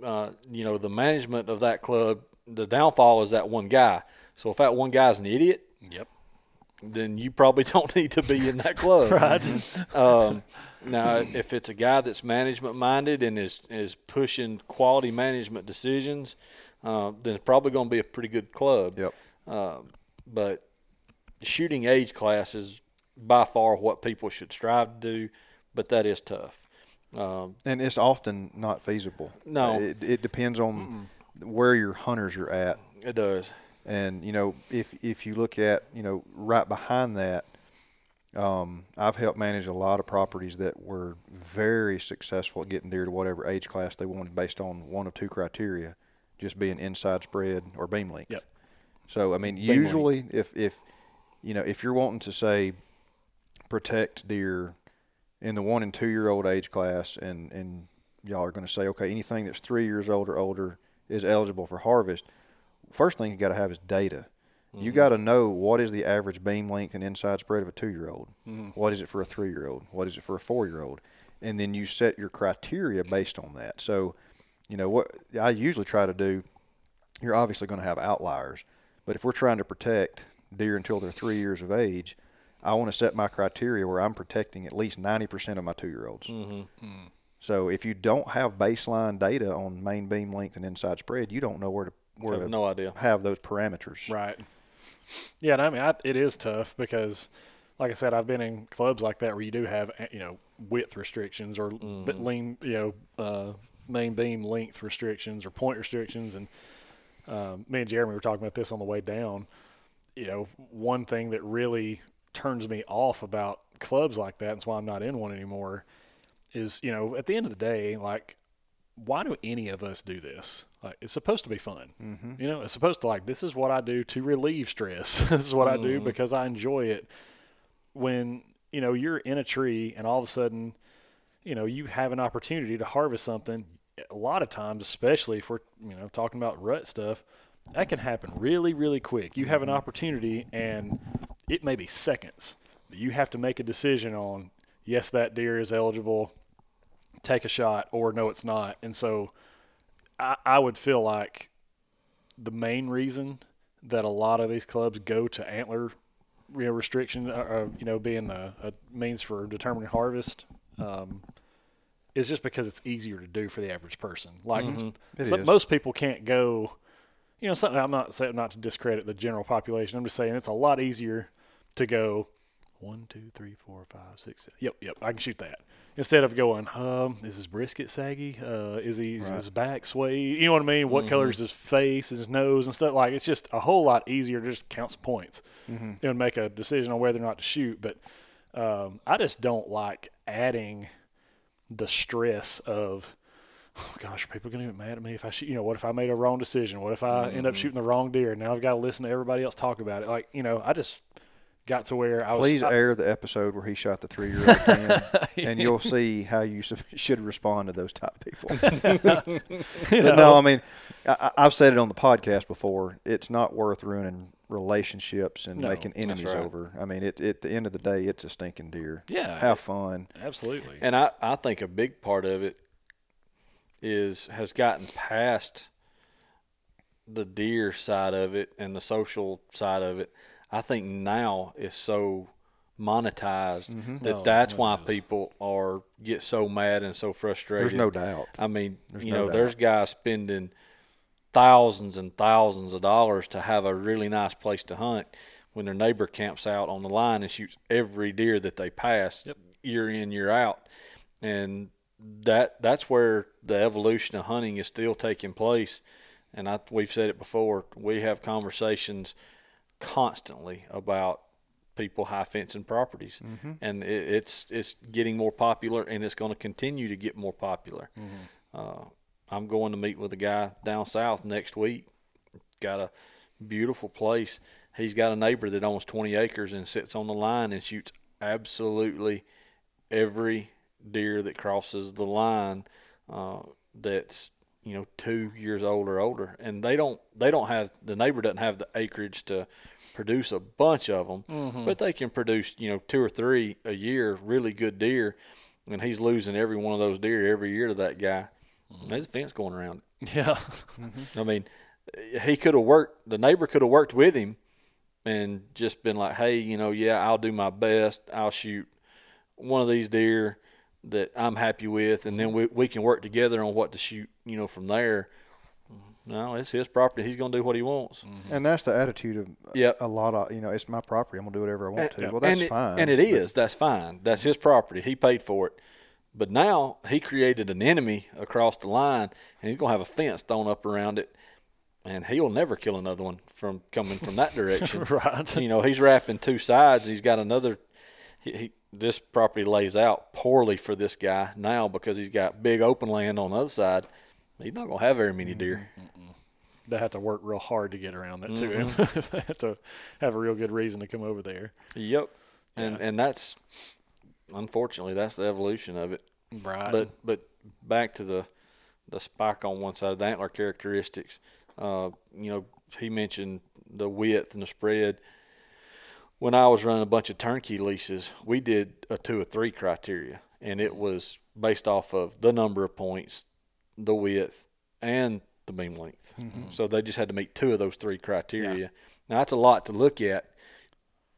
uh, you know, the management of that club, the downfall is that one guy. So if that one guy's an idiot, Yep. then you probably don't need to be in that club. Right. Um, now, if it's a guy that's management minded and is is pushing quality management decisions, uh, then it's probably going to be a pretty good club. Yep. Um, but shooting age class is by far what people should strive to do, but that is tough. Um, and it's often not feasible. No. it, it depends on where your hunters are at. It does. And you know, if if you look at you know right behind that, um, I've helped manage a lot of properties that were very successful at getting deer to whatever age class they wanted based on one of two criteria, just being inside spread or beam length. Yep. So I mean, Beam usually if if you know if you're wanting to say protect deer in the one and two year old age class, and and y'all are going to say okay, anything that's three years old or older is eligible for harvest. First thing you got to have is data. You mm-hmm. got to know what is the average beam length and inside spread of a two year old. Mm-hmm. What is it for a three year old? What is it for a four year old? And then you set your criteria based on that. So, you know, what I usually try to do, you're obviously going to have outliers, but if we're trying to protect deer until they're three years of age, I want to set my criteria where I'm protecting at least 90% of my two year olds. So if you don't have baseline data on main beam length and inside spread, you don't know where to where have to no idea. have those parameters. Right. Yeah, and I mean, I, it is tough because, like I said, I've been in clubs like that where you do have, eh, you know, width restrictions or Mm-hmm. lean, you know, uh, main beam length restrictions or point restrictions. And um, me and Jeremy were talking about this on the way down. You know, one thing that really turns me off about clubs like that, and that's why I'm not in one anymore, is, you know, at the end of the day, like, why do any of us do this? Like, it's supposed to be fun. Mm-hmm. You know, it's supposed to like this is what I do to relieve stress. this is what I do because I enjoy it. When you know you're in a tree and all of a sudden, you know, you have an opportunity to harvest something. A lot of times, especially if we're you know talking about rut stuff, that can happen really, really quick. You have an opportunity, and it may be seconds. You have to make a decision on yes, that deer is eligible take a shot or no it's not and so I, I would feel like the main reason that a lot of these clubs go to antler you know, restriction uh, uh, you know being a, a means for determining harvest um, is just because it's easier to do for the average person like some- is. most people can't go you know something i'm not saying not to discredit the general population i'm just saying it's a lot easier to go one, two, three, four, five, six, seven. Yep, yep. I can shoot that instead of going. Um, is his brisket saggy? Uh, is he is his back swayed? You know what I mean? What color is his face? Is his nose and stuff? Like it's just a whole lot easier to just count some points and make a decision on whether or not to shoot. But um, I just don't like adding the stress of. Oh gosh, are people gonna get mad at me if I shoot? You know, what if I made a wrong decision? What if I end up mm-hmm. shooting the wrong deer? Now I've got to listen to everybody else talk about it. Like, you know, I just got to where I was. Please I- air the episode where he shot the three year old ten, and you'll see how you should respond to those type of people. But no, I mean, I, I- I've said it on the podcast before. It's not worth ruining relationships and No, making enemies right. over. I mean, it, at the end of the day, it's a stinking deer. Yeah. have fun. Absolutely. And I, I think a big part of it is has gotten past the deer side of it and the social side of it. I think now is so monetized mm-hmm. that Oh, that's it why is. people are get so mad and so frustrated. There's no doubt. I mean, you no know, doubt. there's guys spending thousands and thousands of dollars to have a really nice place to hunt when their neighbor camps out on the line and shoots every deer that they pass Yep. year in year out and that that's where the evolution of hunting is still taking place. And I, we've said it before we have conversations constantly about people high fencing properties. And it, it's it's getting more popular and it's going to continue to get more popular. Uh, I'm going to meet with a guy down south next week. Got a beautiful place. He's got a neighbor that owns 20 acres and sits on the line and shoots absolutely every deer that crosses the line. Uh, that's you know two years old or older, and they don't they don't have the neighbor doesn't have the acreage to produce a bunch of them, but they can produce you know two or three a year, really good deer, and he's losing every one of those deer every year to that guy. There's a fence going around. it. yeah. I mean, he could have worked. The neighbor could have worked with him, and just been like, "Hey, you know, yeah, I'll do my best. I'll shoot one of these deer that I'm happy with, and then we we can work together on what to shoot. You know, from there. No, it's his property. He's gonna do what he wants. Mm-hmm. And that's the attitude of Yep. a lot of you know. It's my property. I'm gonna do whatever I want to. And- Well, that's and it, fine. And it is. That's fine. That's his property. He paid for it. But now he created an enemy across the line, and he's gonna have a fence thrown up around it. and he'll never kill another one from coming from that direction. right. you know, he's wrapping two sides. He's got another. He, he, this property lays out poorly for this guy now because he's got big open land on the other side. He's not gonna have very many deer. They have to work real hard to get around that too. Mm-hmm. they have to have a real good reason to come over there. Yep, and Yeah. and that's unfortunately that's the evolution of it. Right. But but back to the the spike on one side, of the antler characteristics. Uh, you know, he mentioned the width and the spread. When I was running a bunch of turnkey leases, we did a two or three criteria, and it was based off of the number of points, the width, and the beam length. Mm-hmm. So they just had to meet two of those three criteria. Now that's a lot to look at,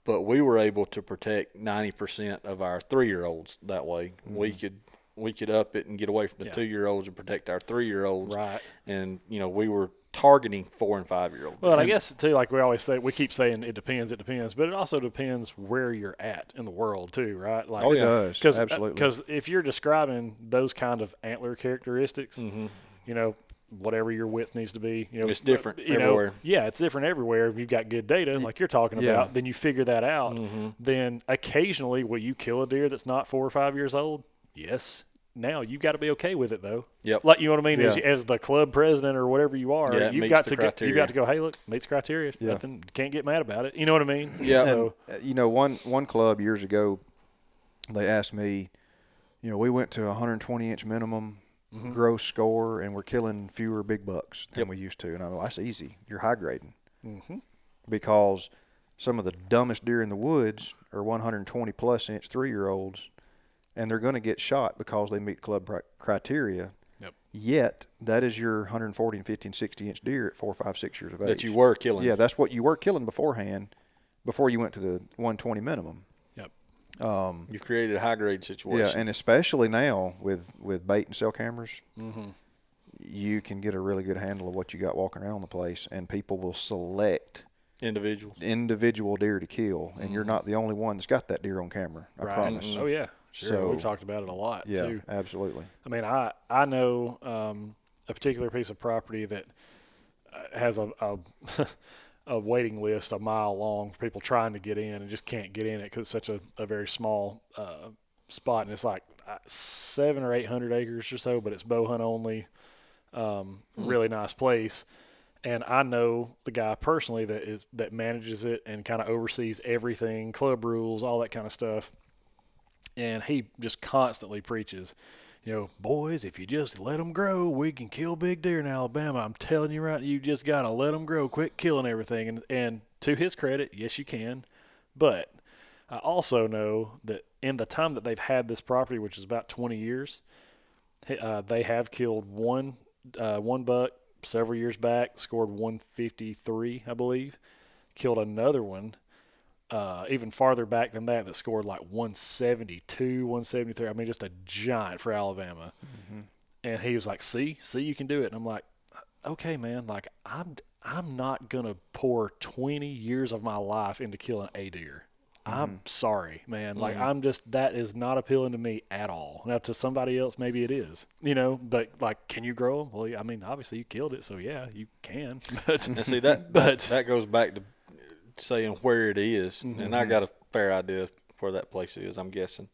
but we were able to protect ninety percent of our three year olds that way. We mm-hmm. could we could up it and get away from the Yeah. two year olds and protect our three year olds. Right. And you know we were targeting four and five year olds. Well, and I guess too, like we always say, we keep saying it depends, it depends, but it also depends where you're at in the world too, right? Like, Oh, It yeah. does. Because Absolutely. because if you're describing those kind of antler characteristics, Mm-hmm. you know, whatever your width needs to be, you know, It's different you know, yeah, it's different everywhere. If you've got good data, like you're talking Yeah. about, then you figure that out. Mm-hmm. Then occasionally, will you kill a deer that's not four or five years old? Yes. Now you got to be okay with it though. Yep. Like you know what I mean? As, Yeah. as the club president or whatever you are, Yeah, you've got to go, you've got to go. Hey, look, meets criteria. Yeah. Nothing. Can't get mad about it. You know what I mean? Yeah. So Uh, you know, one one club years ago, they asked me, you know, we went to 120 inch minimum Mm-hmm. gross score, and we're killing fewer big bucks than Yep. we used to. And I'm like, that's easy. You're high grading mm-hmm. because some of the dumbest deer in the woods are 120 plus inch three year olds, and they're going to get shot because they meet club pri- criteria. Yep. Yet that is your 140 and 50 and 60 inch deer at four, five, six years of age. that you were killing. Yeah, that's what you were killing beforehand, before you went to the 120 minimum. Yep. Um, You created a high grade situation. yeah, and especially now with with bait and cell cameras, Mm-hmm. you can get a really good handle of what you got walking around the place, and people will select individuals. individual deer to kill, and you're not the only one that's got that deer on camera. I right. promise. Oh yeah. Sure. So- We've talked about it a lot Yeah, too. absolutely. I mean, I I know um, a particular piece of property that uh, has a, a a waiting list a mile long for people trying to get in and just can't get in it because it's such a, a very small uh, spot and it's like uh, seven or eight hundred acres or so, but it's bow hunt only. Um, Really nice place. And I know the guy personally that is that manages it and kind of oversees everything, club rules, all that kind of stuff and he just constantly preaches, you know, boys, if you just let them grow, we can kill big deer in Alabama. I'm telling you right, you just gotta let them grow. Quit killing everything. And and to his credit, yes, you can, but I also know that in the time that they've had this property, which is about 20 years, uh, they have killed one uh, one buck several years back, scored 153, I believe. Killed another one uh, even farther back than that that scored like 172, 173. I mean, just a giant for Alabama. And he was like, "See, see, you can do it." And I'm like, "Okay, man. Like, I'm I'm not gonna pour 20 years of my life into killing a deer. I'm sorry, man. Like, I'm just that is not appealing to me at all. Now, to somebody else, maybe it is, you know. But like, can you grow them? Well, yeah, I mean, obviously you killed it, so yeah, you can. But And see that But- that, that goes back to saying where it is. and Mm-hmm. I got a fair idea where that place is. I'm guessing,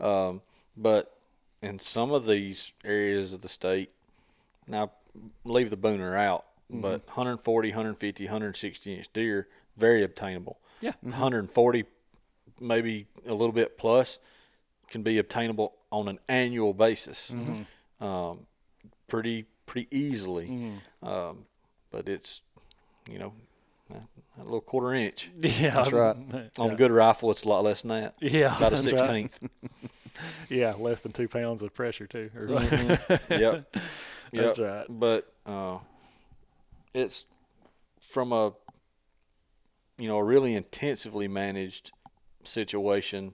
um, but in some of these areas of the state, now leave the booner out, Mm-hmm. but 140, 150, 160 inch deer very obtainable. Yeah. 140, maybe a little bit plus, can be obtainable on an annual basis. Mm-hmm. Um, pretty pretty easily. Um, but it's you know a little quarter inch yeah, That's right. on a good rifle. It's a lot less than that. Yeah, about a that's right. sixteenth. Yeah, less than two pounds of pressure too. Or- yep, That's right. But uh, it's from a you know a really intensively managed situation.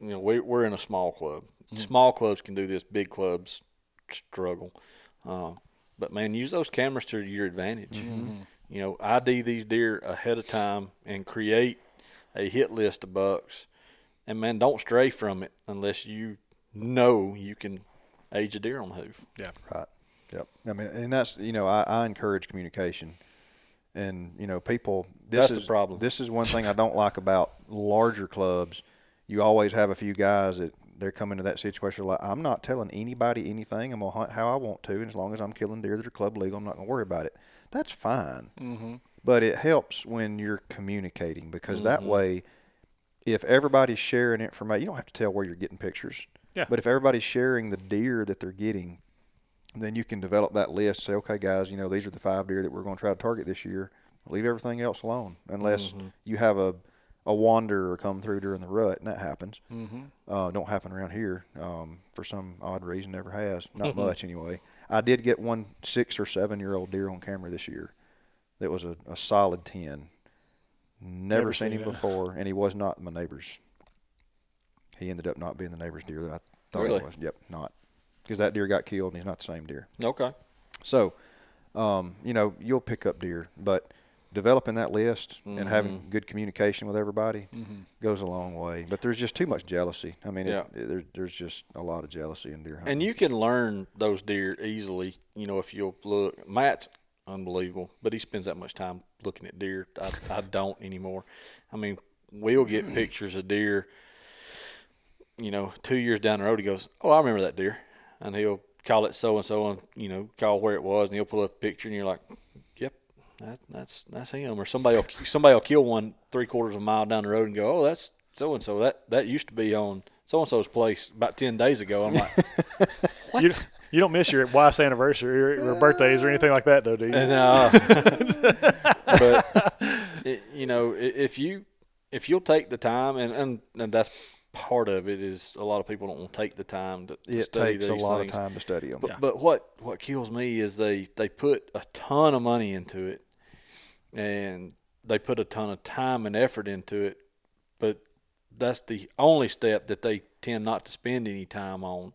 You know, we, we're in a small club. Small clubs can do this. Big clubs struggle. Uh, but man, use those cameras to your advantage. You know, ID these deer ahead of time and create a hit list of bucks. And man, don't stray from it unless you know you can age a deer on the hoof. Yeah. Right. Yep. I mean, and that's you know, I, I encourage communication, and you know, people. This That's the problem. This is one thing I don't like about larger clubs. You always have a few guys that they're coming to that situation like, I'm not telling anybody anything. I'm gonna hunt how I want to, and as long as I'm killing deer that are club legal, I'm not gonna worry about it. That's fine. Mm-hmm. But it helps when you're communicating because that Mm-hmm. way, if everybody's sharing information, you don't have to tell where you're getting pictures. Yeah. But if everybody's sharing the deer that they're getting, then you can develop that list. Say, okay, guys, you know these are the five deer that we're going to try to target this year. Leave everything else alone unless Mm-hmm. you have a a wanderer come through during the rut, and that happens. Mm-hmm. Uh, don't happen around here um, for some odd reason. Never has. Not much anyway. I did get one six or seven year old deer on camera this year. That was a, a solid ten. Never, Never seen seen him it. before, and he was not my neighbor's. He ended up not being the neighbor's deer that I thought Really? he was. Yep, not because that deer got killed, and he's not the same deer. Okay. So, um, you know, you'll pick up deer, but developing that list and having Mhm. good communication with everybody Mm-hmm. goes a long way. But there's just too much jealousy. I mean, Yeah. it, it, there, there's just a lot of jealousy in deer hunting. And you can learn those deer easily, you know, if you'll look. Matt's unbelievable, but he spends that much time looking at deer. I, I don't anymore. I mean, we'll get pictures of deer, you know, two years down the road. He goes, Oh, I remember that deer. And he'll call it so and so and, you know, call where it was. And he'll pull up a picture and you're like, that, that's that's him. Or somebody will, somebody will kill one three quarters of a mile down the road and go, Oh, that's so and so. That that used to be on so and so's place about 10 days ago. I'm like, You, you don't miss your wife's anniversary or, or birthdays or anything like that, though, do you? And, uh, but it, you know, if you if you'll take the time, and, and and that's part of it is a lot of people don't want to take the time to, to it study takes a lot things. of time to study them. But, Yeah. but what what kills me is they they put a ton of money into it, and they put a ton of time and effort into it, but that's the only step that they tend not to spend any time on,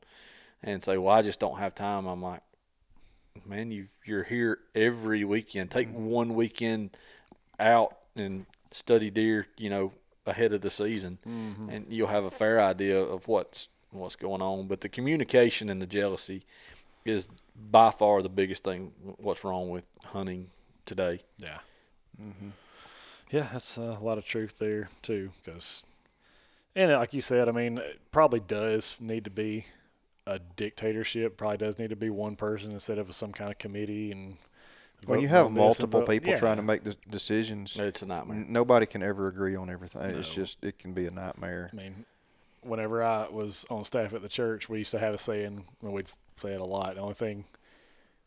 and say, "Well, I just don't have time." I'm like, "Man, you you're here every weekend. Take mm-hmm. one weekend out and study deer. You know." ahead of the season mm-hmm. and you'll have a fair idea of what's what's going on but the communication and the jealousy is by far the biggest thing what's wrong with hunting today Yeah. Yeah, that's uh, a lot of truth there too, because, and like you said, I mean, it probably does need to be a dictatorship. Probably does need to be one person instead of some kind of committee. And when vote you have on this and multiple people yeah. trying to make the decisions, it's a nightmare n- nobody can ever agree on everything. It's just it can be a nightmare. I mean, whenever I was on staff at the church, we used to have a saying, and we'd say it a lot. The only thing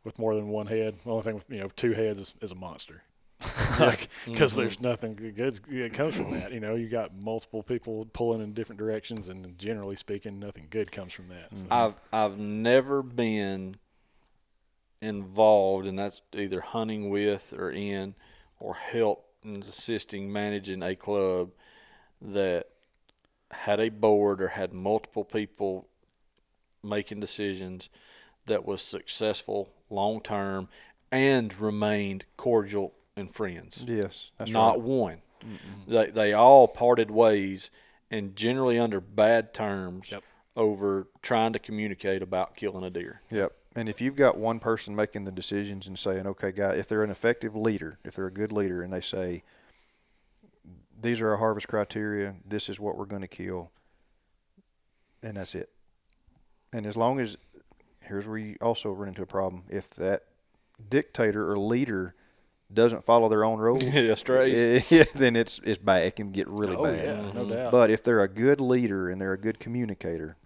with more than one head, the only thing with you know two heads is, is a monster. like because mm-hmm. there's nothing good that comes from that. You know, you got multiple people pulling in different directions, and generally speaking, nothing good comes from that. So. I've I've never been involved, and that's either hunting with or in, or help in assisting managing a club that had a board or had multiple people making decisions that was successful long term and remained cordial and friends Yes, that's not right. one. They they all parted ways, and generally under bad terms Yep. over trying to communicate about killing a deer. Yep. And if you've got one person making the decisions and saying, okay, guy, if they're an effective leader, if they're a good leader, and they say, these are our harvest criteria, this is what we're going to kill, and that's it. And as long as, here's where you also run into a problem. If that dictator or leader doesn't follow their own rules, Yeah, strays. eh, then it's it's bad. It can get really oh bad. yeah, no doubt. But if they're a good leader and they're a good communicator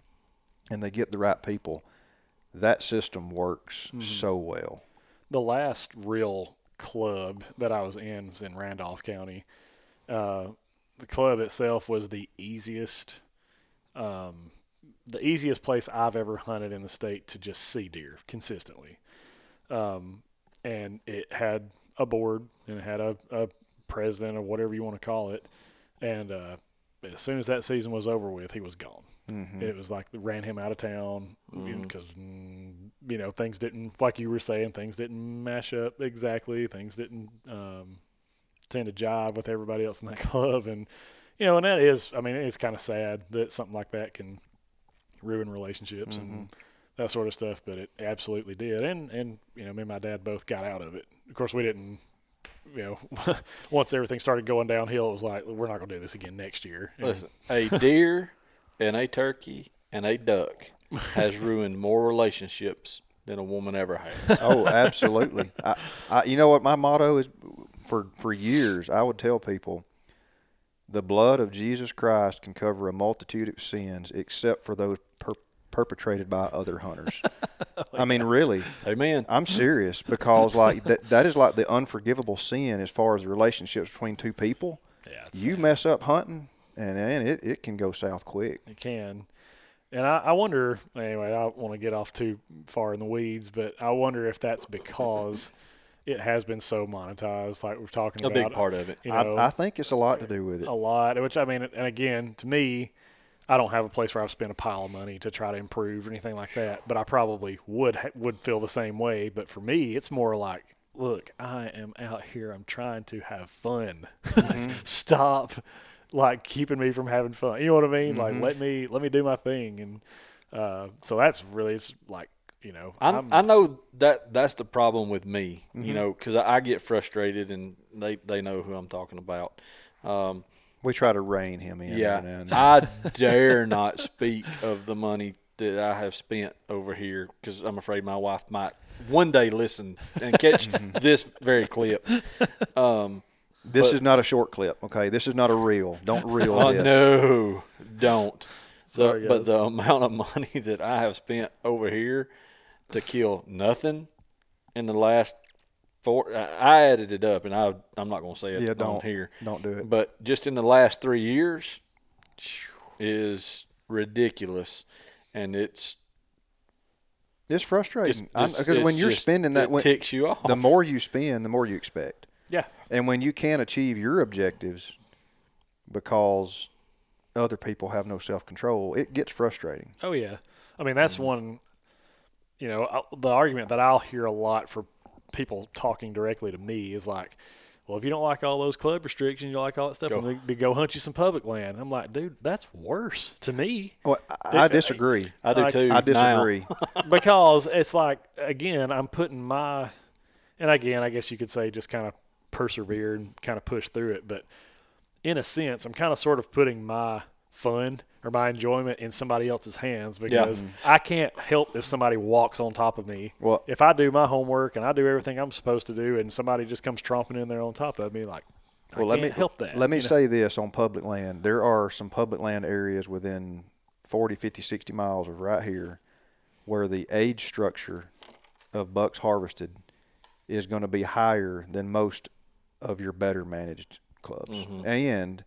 and they get the right people, that system works Mm-hmm. so well. the last real club that I was in was in Randolph County. Uh, the club itself was the easiest, um, the easiest place I've ever hunted in the state to just see deer consistently. Um, and it had a board and had a, a president or whatever you want to call it. And uh, as soon as that season was over with, he was gone. Mm-hmm. It was like ran him out of town because you know things didn't like you were saying things didn't mash up exactly. Things didn't um, tend to jive with everybody else in that club, and you know, and that is, I mean, it's kind of sad that something like that can ruin relationships Mhm. and that sort of stuff. But it absolutely did, and and you know, me and my dad both got out of it. Of course, we didn't. You know, once everything started going downhill, it was like we're not going to do this again next year. And- Listen, a deer and a turkey and a duck has ruined more relationships than a woman ever has. Oh, absolutely. I, I, you know what my motto is for for years. I would tell people, the blood of Jesus Christ can cover a multitude of sins, except for those per, perpetrated by other hunters. Oh, I mean, really, Amen. I'm serious because like that that is like the unforgivable sin as far as the relationships between two people. yeah, You mess up hunting, and and it, it can go south quick. It can. And I, I wonder, anyway, I don't want to get off too far in the weeds, but I wonder if that's because it has been so monetized, like we're talking A about. A big part of it. You know, I, I think it's a lot to do with it. a lot, which I mean, and again, to me, I don't have a place where I've spent a pile of money to try to improve or anything like that, but I probably would ha- would feel the same way. But for me, it's more like, look, I am out here. I'm trying to have fun. Stop, like keeping me from having fun. You know what I mean? Like let me let me do my thing. And uh, so that's really it's like you know I'm, I'm- I know that that's the problem with me, you know, because I, I get frustrated, and they, they know who I'm talking about. Um, We try to rein him in. yeah, and. I dare not speak of the money that I have spent over here because I'm afraid my wife might one day listen and catch this very clip. Um, This But- is not a short clip, okay? This is not a reel. Don't reel oh this. no, don't. Sorry, The, but the amount of money that I have spent over here to kill nothing in the last four, I I added it up, and I I'm not going to say it Yeah, don't here. Don't do it. But just in the last three years is ridiculous, and it's It's frustrating because when you're just- spending that, it when, ticks you off. the more you spend, the more you expect. yeah And when you can't achieve your objectives because other people have no self control, it gets frustrating. Oh yeah, I mean that's one. You know, the argument that I'll hear a lot for people talking directly to me is like, "Well, if you don't like all those club restrictions, you don't like all that stuff, Go. then they, they go hunt you some public land." I'm like, dude, that's worse to me Well, I, I uh, disagree. I do like- too. I disagree. because it's like again, I'm putting my, and again, I guess you could say just kind of persevere and kind of push through it, but in a sense, I'm kind of sort of putting my fun or my enjoyment in somebody else's hands because I can't help if somebody walks on top of me. Well- if I do my homework and I do everything I'm supposed to do, and somebody just comes tromping in there on top of me, like, I Well, let can't me help that. Let me know? say this on public land. There are some public land areas within 40, 50, 60 miles of right here where the age structure of bucks harvested is going to be higher than most of your better managed clubs Mm-hmm. and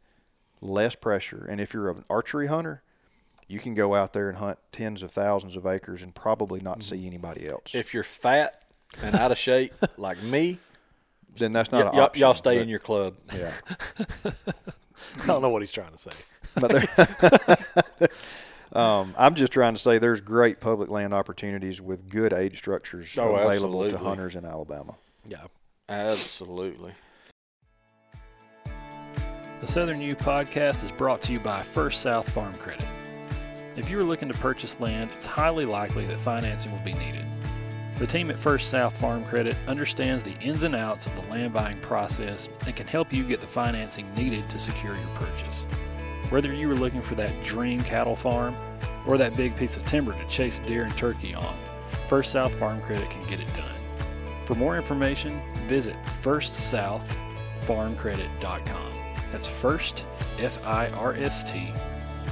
less pressure. And if you're an archery hunter, you can go out there and hunt tens of thousands of acres and probably not Mm-hmm. see anybody else. If you're fat and out of shape like me, then that's not y- an y'all, option. y'all stay but- in your club. yeah. I don't know what he's trying to say. But there, um, I'm just trying to say there's great public land opportunities with good age structures Oh, available to hunters in Alabama. Yeah. Absolutely. The Southern U podcast is brought to you by First South Farm Credit. If you are looking to purchase land, it's highly likely that financing will be needed. The team at First South Farm Credit understands the ins and outs of the land buying process and can help you get the financing needed to secure your purchase. Whether you are looking for that dream cattle farm or that big piece of timber to chase deer and turkey on, First South Farm Credit can get it done. For more information, visit firstsouthfarmcredit.com. That's first, F I R S T,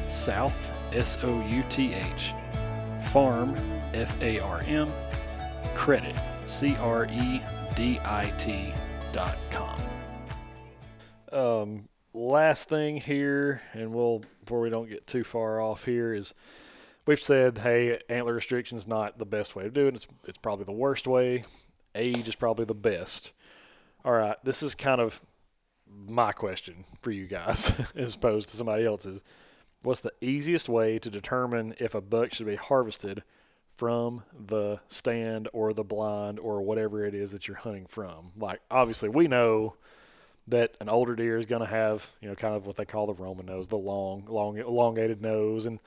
South, S O U T H, Farm, F A R M, Credit, C R E D I T dot com. Um, last thing here, and we'll, before we don't get too far off here, is we've said, hey, antler restriction is not the best way to do it. It's, it's probably the worst way. Age is probably the best. All right, this is kind of my question for you guys as opposed to somebody else's. What's the easiest way to determine if a buck should be harvested from the stand or the blind or whatever it is that you're hunting from? Like, obviously, we know that an older deer is going to have, you know, kind of what they call the Roman nose, the long, long, elongated nose, and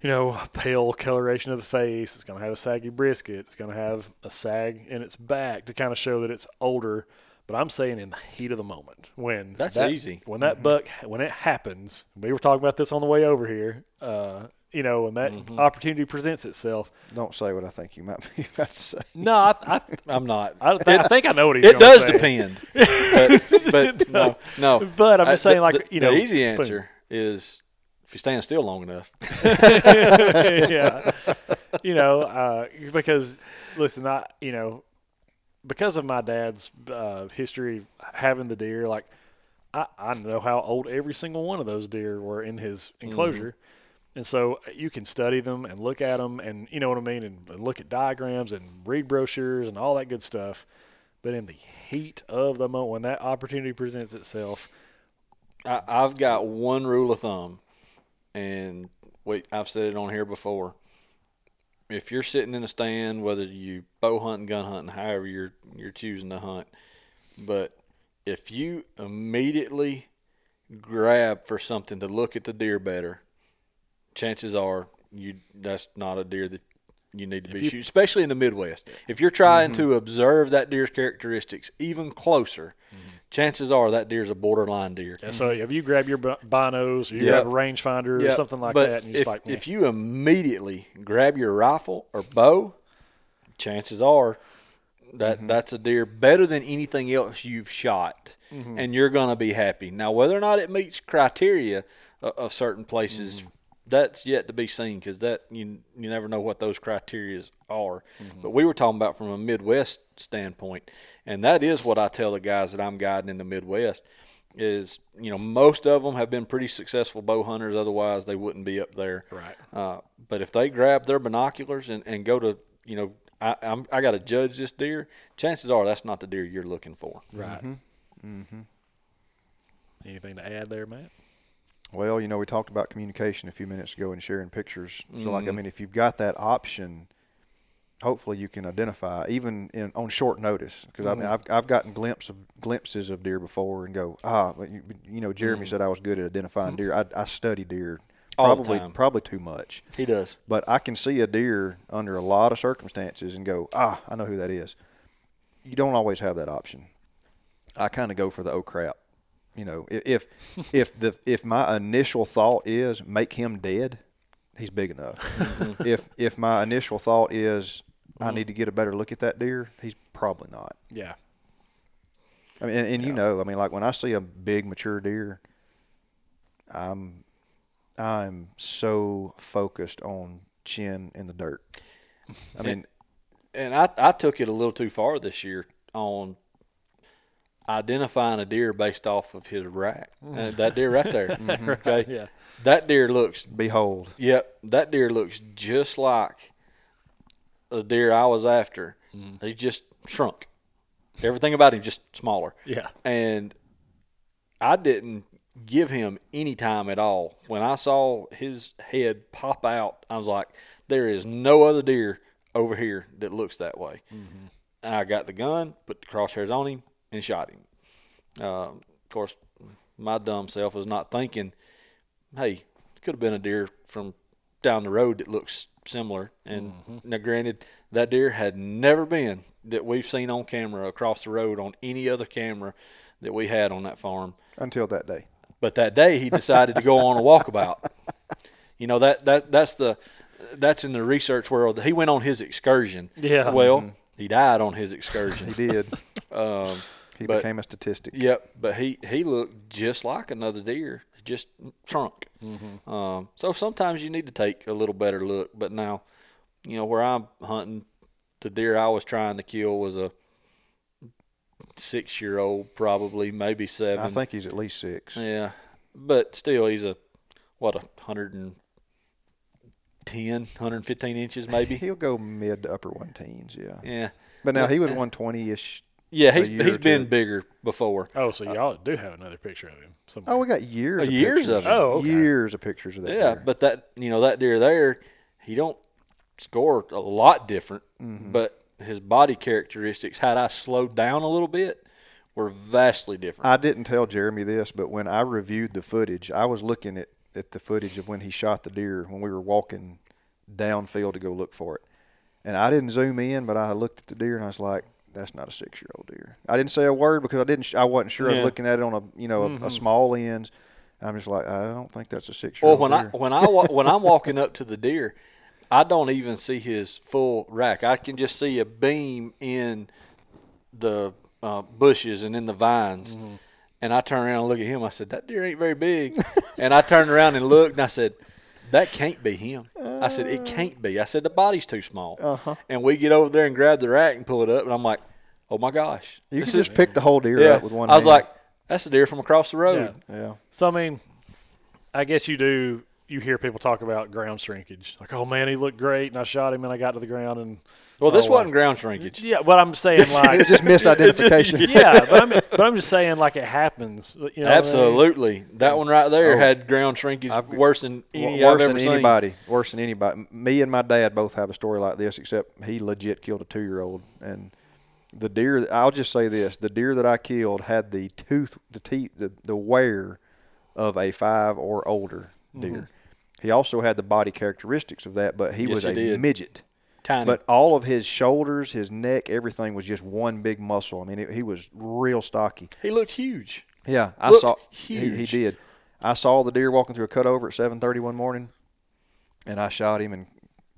you know, pale coloration of the face. It's going to have a saggy brisket. It's going to have a sag in its back to kind of show that it's older. But I'm saying in the heat of the moment when That's that- easy. when that buck when it happens. We were talking about this on the way over here. Uh, you know, when that Mm-hmm. opportunity presents itself. Don't say what I think you might be about to say. No, I, I, I'm not. I, I think I know what he's it does say. depend. but, but no, no. But I'm just I- saying, the- like the- you know, the easy boom. answer is if you stand still long enough. yeah, you know, uh, because listen, I you know, because of my dad's uh, history having the deer, like I, I know how old every single one of those deer were in his enclosure. And so you can study them and look at them and you know what I mean and, and look at diagrams and read brochures and all that good stuff. But in the heat of the moment, when that opportunity presents itself, I, I've got one rule of thumb, and wait, I've said it on here before. If you're sitting in a stand, whether you bow hunting, gun hunting, however you're you're choosing to hunt, but if you immediately grab for something to look at the deer better, chances are you that's not a deer that you need to be shooting, especially in the Midwest. If you're trying mm-hmm. to observe that deer's characteristics even closer, mm-hmm. Chances are that deer's a borderline deer. and so if you grab your binos or you Yep. grab a rangefinder or something like but that, and you're if, just like, if you immediately grab your rifle or bow, chances are that mm-hmm. that's a deer better than anything else you've shot, mm-hmm. and you're gonna be happy. Now, whether or not it meets criteria of, of certain places, mm-hmm. That's yet to be seen because that you you never know what those criterias are. But we were talking about from a Midwest standpoint, and that is what I tell the guys that I'm guiding in the Midwest is you know most of them have been pretty successful bow hunters otherwise they wouldn't be up there Right. uh, but if they grab their binoculars and, and go to you know I, I'm, I got to judge this deer chances are that's not the deer you're looking for right. Mm-hmm. Anything to add there, Matt? Well, you know, we talked about communication a few minutes ago and sharing pictures. So, Mm-hmm. like, I mean, if you've got that option, hopefully you can identify even in on short notice. Because I mean, Mm-hmm. I've I've gotten glimpse of glimpses of deer before and go, ah, but you, you know, Jeremy said I was good at identifying deer. I, I study deer Mm-hmm. Probably probably too much, he does but I can see a deer under a lot of circumstances and go, ah, I know who that is. You don't always have that option. I kind of go for the oh crap. You know, if if the if my initial thought is make him dead, he's big enough. Mm-hmm. if if my initial thought is I mm-hmm. need to get a better look at that deer, he's probably not. Yeah. I mean, and, and you know, I mean, like when I see a big mature deer, I'm I'm so focused on chin in the dirt. I mean, and I, I took it a little too far this year on identifying a deer based off of his rack mm. Uh, that deer right there mm-hmm. okay Yeah. that deer looks behold, Yep, that deer looks just like the deer I was after. Mm. He's just shrunk. Everything about him just smaller. Yeah. And I didn't give him any time at all. When I saw his head pop out, I was like, there is no other deer over here that looks that way. Mm-hmm. I got the gun, put the crosshairs on him, and shot him. Uh, of course, my dumb self was not thinking, hey, could have been a deer from down the road that looks similar. And now, granted, that deer had never been that we've seen on camera across the road on any other camera that we had on that farm. until that day. But that day, he decided to go on a walkabout. You know that that that's the that's in the research world. He went on his excursion. Yeah. Well, he died on his excursion. He did. Um, He But- became a statistic. Yep, but he he looked just like another deer, just shrunk. Um, so sometimes you need to take a little better look. But now, you know, where I'm hunting, the deer I was trying to kill was a six year old, probably maybe seven. I think he's at least six. Yeah, but still, he's a what a hundred and 115 inches maybe. He'll go mid to upper one teens, yeah. Yeah, But now he was one twenty ish. Yeah, he's year he's or been bigger before. Oh, so y'all do have another picture of him. somewhere. Oh, we got years. Uh, of years pictures. of it. Oh, okay. years of pictures of that. Yeah, deer. but that you know that deer there, he don't score a lot different, Mm-hmm. but his body characteristics, had I slowed down a little bit, were vastly different. I didn't tell Jeremy this, but when I reviewed the footage, I was looking at at the footage of when he shot the deer when we were walking downfield to go look for it. And I didn't zoom in, but I looked at the deer and I was like, "That's not a six-year-old deer." I didn't say a word because I didn't. sh- I wasn't sure. I was looking at it on a you know a, Mm-hmm. a small lens. I'm just like, I don't think that's a six-year-old when I when I when I'm walking up to the deer, I don't even see his full rack. I can just see a beam in the uh, bushes and in the vines. Mm-hmm. And I turn around and look at him. I said, "That deer ain't very big." and I turned around and looked, and I said, "That can't be him." I said, "It can't be." I said, "The body's too small." Uh-huh. And we get over there and grab the rack and pull it up, and I'm like, "Oh my gosh!" you can is- just pick the whole deer yeah. up with one. Hand. I was hand. like, "That's a deer from across the road." Yeah. yeah, So I mean, I guess you do. You hear people talk about ground shrinkage, like, "Oh man, he looked great," and I shot him, and I got to the ground, and Well, this Oh, wasn't ground shrinkage. yeah. But I'm saying it like, was just misidentification. yeah, but I'm but I'm just saying like it happens. You know what I mean? Absolutely, that one right there Oh. had ground shrinkage I've- worse than any worse I've ever than seen. anybody. Worse than anybody. Me and my dad both have a story like this, except he legit killed a two-year-old. And the deer, I'll just say this: the deer that I killed had the tooth, the teeth, the the wear of a five or older deer. Mm-hmm. He also had the body characteristics of that, but he Yes, was he a did. midget. Tiny, But all of his shoulders, his neck, everything was just one big muscle. I mean, it, he was real stocky. he looked huge. Yeah, I Looked saw. He, he did. I saw the deer walking through a cutover at seven thirty one morning, and I shot him and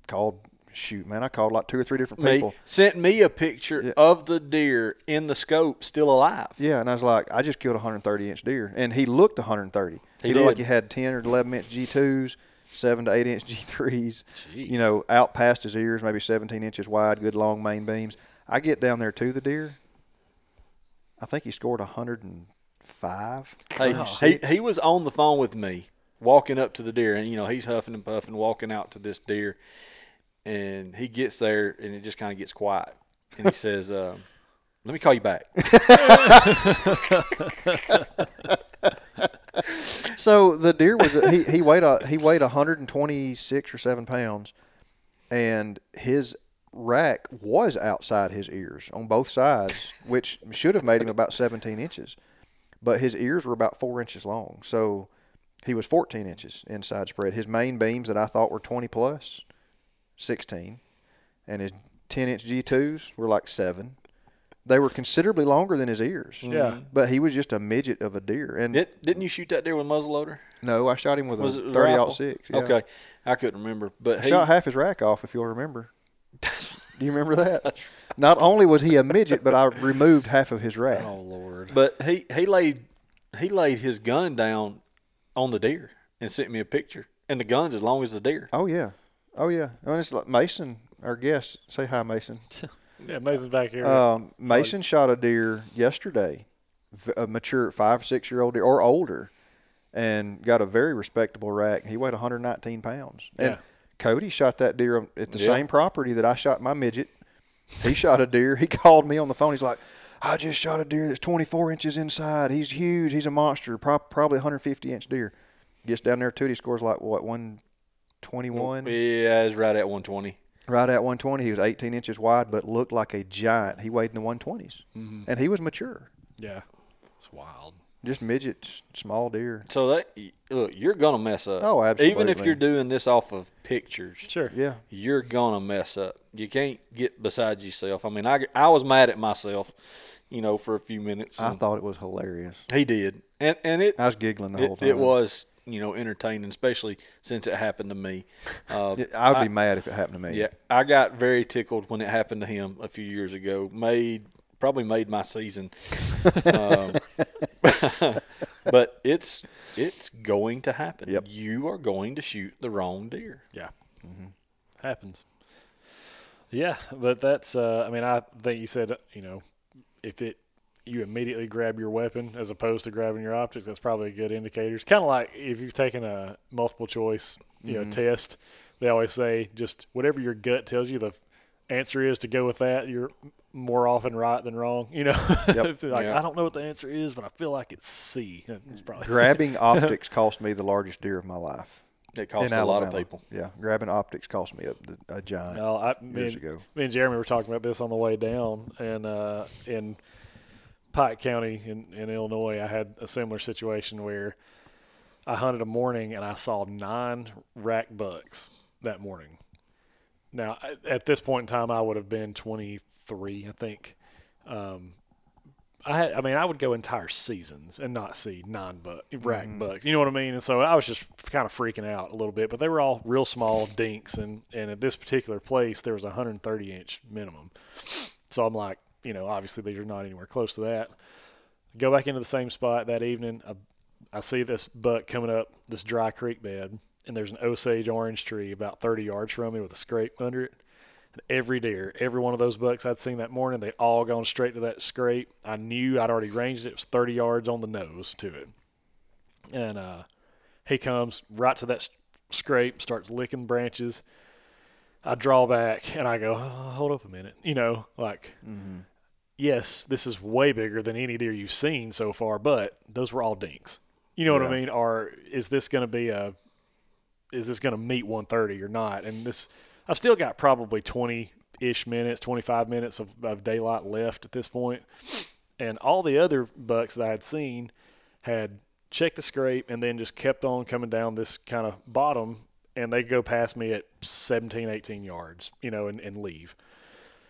called. Shoot, man, I called like two or three different Me people. sent me a picture Yeah. of the deer in the scope, still alive. Yeah, and I was like, I just killed a 130 inch deer, and he looked 130. He looked like he had 10 or 11 inch G2s, seven to eight inch G3s. Jeez. You know, out past his ears, maybe 17 inches wide, good long main beams. I get down there to the deer. I think he scored 105. Hey, he, he was on the phone with me, walking up to the deer, and you know he's huffing and puffing, walking out to this deer, and he gets there, and it just kind of gets quiet, and he says, um, "Let me call you back." So the deer was he he weighed a he weighed 126 or seven pounds, and his rack was outside his ears on both sides, which should have made him about 17 inches, but his ears were about four inches long, so he was 14 inches inside spread. His main beams that I thought were 20 plus, 16, and his 10 inch G2s were like seven. They were considerably longer than his ears. Mm-hmm. Yeah. But he was just a midget of a deer. And Did, didn't you shoot that deer with a muzzleloader? no, I shot him with Was a it a 30 rifle? six. Yeah. Okay, I couldn't remember, but he, Shot half his rack off, if you'll remember. Do you remember that? Not only was he a midget, but I removed half of his rack. Oh Lord. But he he laid he laid his gun down on the deer and sent me a picture, and the gun's as long as the deer. Oh yeah, oh yeah. And it's like Mason, our guest. Say hi, Mason. Yeah, Mason's back here. Um, Mason shot a deer yesterday, a mature five six year old deer or older, and got a very respectable rack. He weighed 119 pounds. And Yeah. Cody shot that deer at the Yeah. same property that I shot my midget. He shot a deer. He called me on the phone. He's like, "I just shot a deer that's 24 inches inside. He's huge. He's a monster. Prob- probably 150 inch deer." Gets down there too. He scores like what 121. Yeah, it's right at 120. Right at 120, he was 18 inches wide, but looked like a giant. He weighed in the 120s, Mm-hmm. and he was mature. yeah. It's wild. Just midgets, small deer. So that look, you're gonna mess up. Oh, absolutely. Even if you're doing this off of pictures, Sure. Yeah, you're gonna mess up. You can't get beside yourself. I mean, I, I was mad at myself, you know, for a few minutes. I thought it was hilarious. he did, and and it I was giggling the whole time. it was you know entertaining, especially since it happened to me. Uh, I would be mad if it happened to me. Yeah, I got very tickled when it happened to him a few years ago. Made probably made my season. um, but it's it's going to happen. Yep. You are going to shoot the wrong deer. Yeah. Happens. Yeah, but that's. Uh, I mean, I think you said you know, if it you immediately grab your weapon as opposed to grabbing your optics, that's probably a good indicator. It's kind of like if you've taken a multiple choice, you know, test. They always say just whatever your gut tells you the answer is to go with that. You're more often right than wrong. You know, Yep. like Yeah. I don't know what the answer is, but I feel like it's C. It's probably C. Grabbing optics cost me the largest deer of my life. It costs in a lot of people. Yeah, grabbing optics cost me a, a giant No, I, me, and, ago. me and Jeremy were talking about this on the way down, and uh, in Pike County in, in Illinois, I had a similar situation where I hunted a morning and I saw nine rack bucks that morning. Now, at- this point in time, I would have been 23, I think. Um, I had, I mean, I would go entire seasons and not see nine buck rack bucks. You know what I mean? And so I was just kind of freaking out a little bit. But they were all real small dinks, and and at this particular place, there was a 130 inch minimum. So I'm like, you know, obviously these are not anywhere close to that. Go back into the same spot that evening. I, I see this buck coming up this dry creek bed, and there's an Osage orange tree about 30 yards from me with a scrape under it. And every deer, every one of those bucks I'd seen that morning, they all gone straight to that scrape. I knew I'd already ranged it. It was 30 yards on the nose to it. And uh, he comes right to that scrape, starts licking branches. I draw back and I go, oh, hold up a minute. You know, like, yes, this is way bigger than any deer you've seen so far, but those were all dinks. You know what I mean? Or is this going to be a, is this going to meet 130 or not? And this, I've still got probably 20 ish minutes, 25 minutes of, of daylight left at this point. And all the other bucks that I had seen had checked the scrape and then just kept on coming down this kind of bottom and they go past me at 17, 18 yards, you know, and, and leave.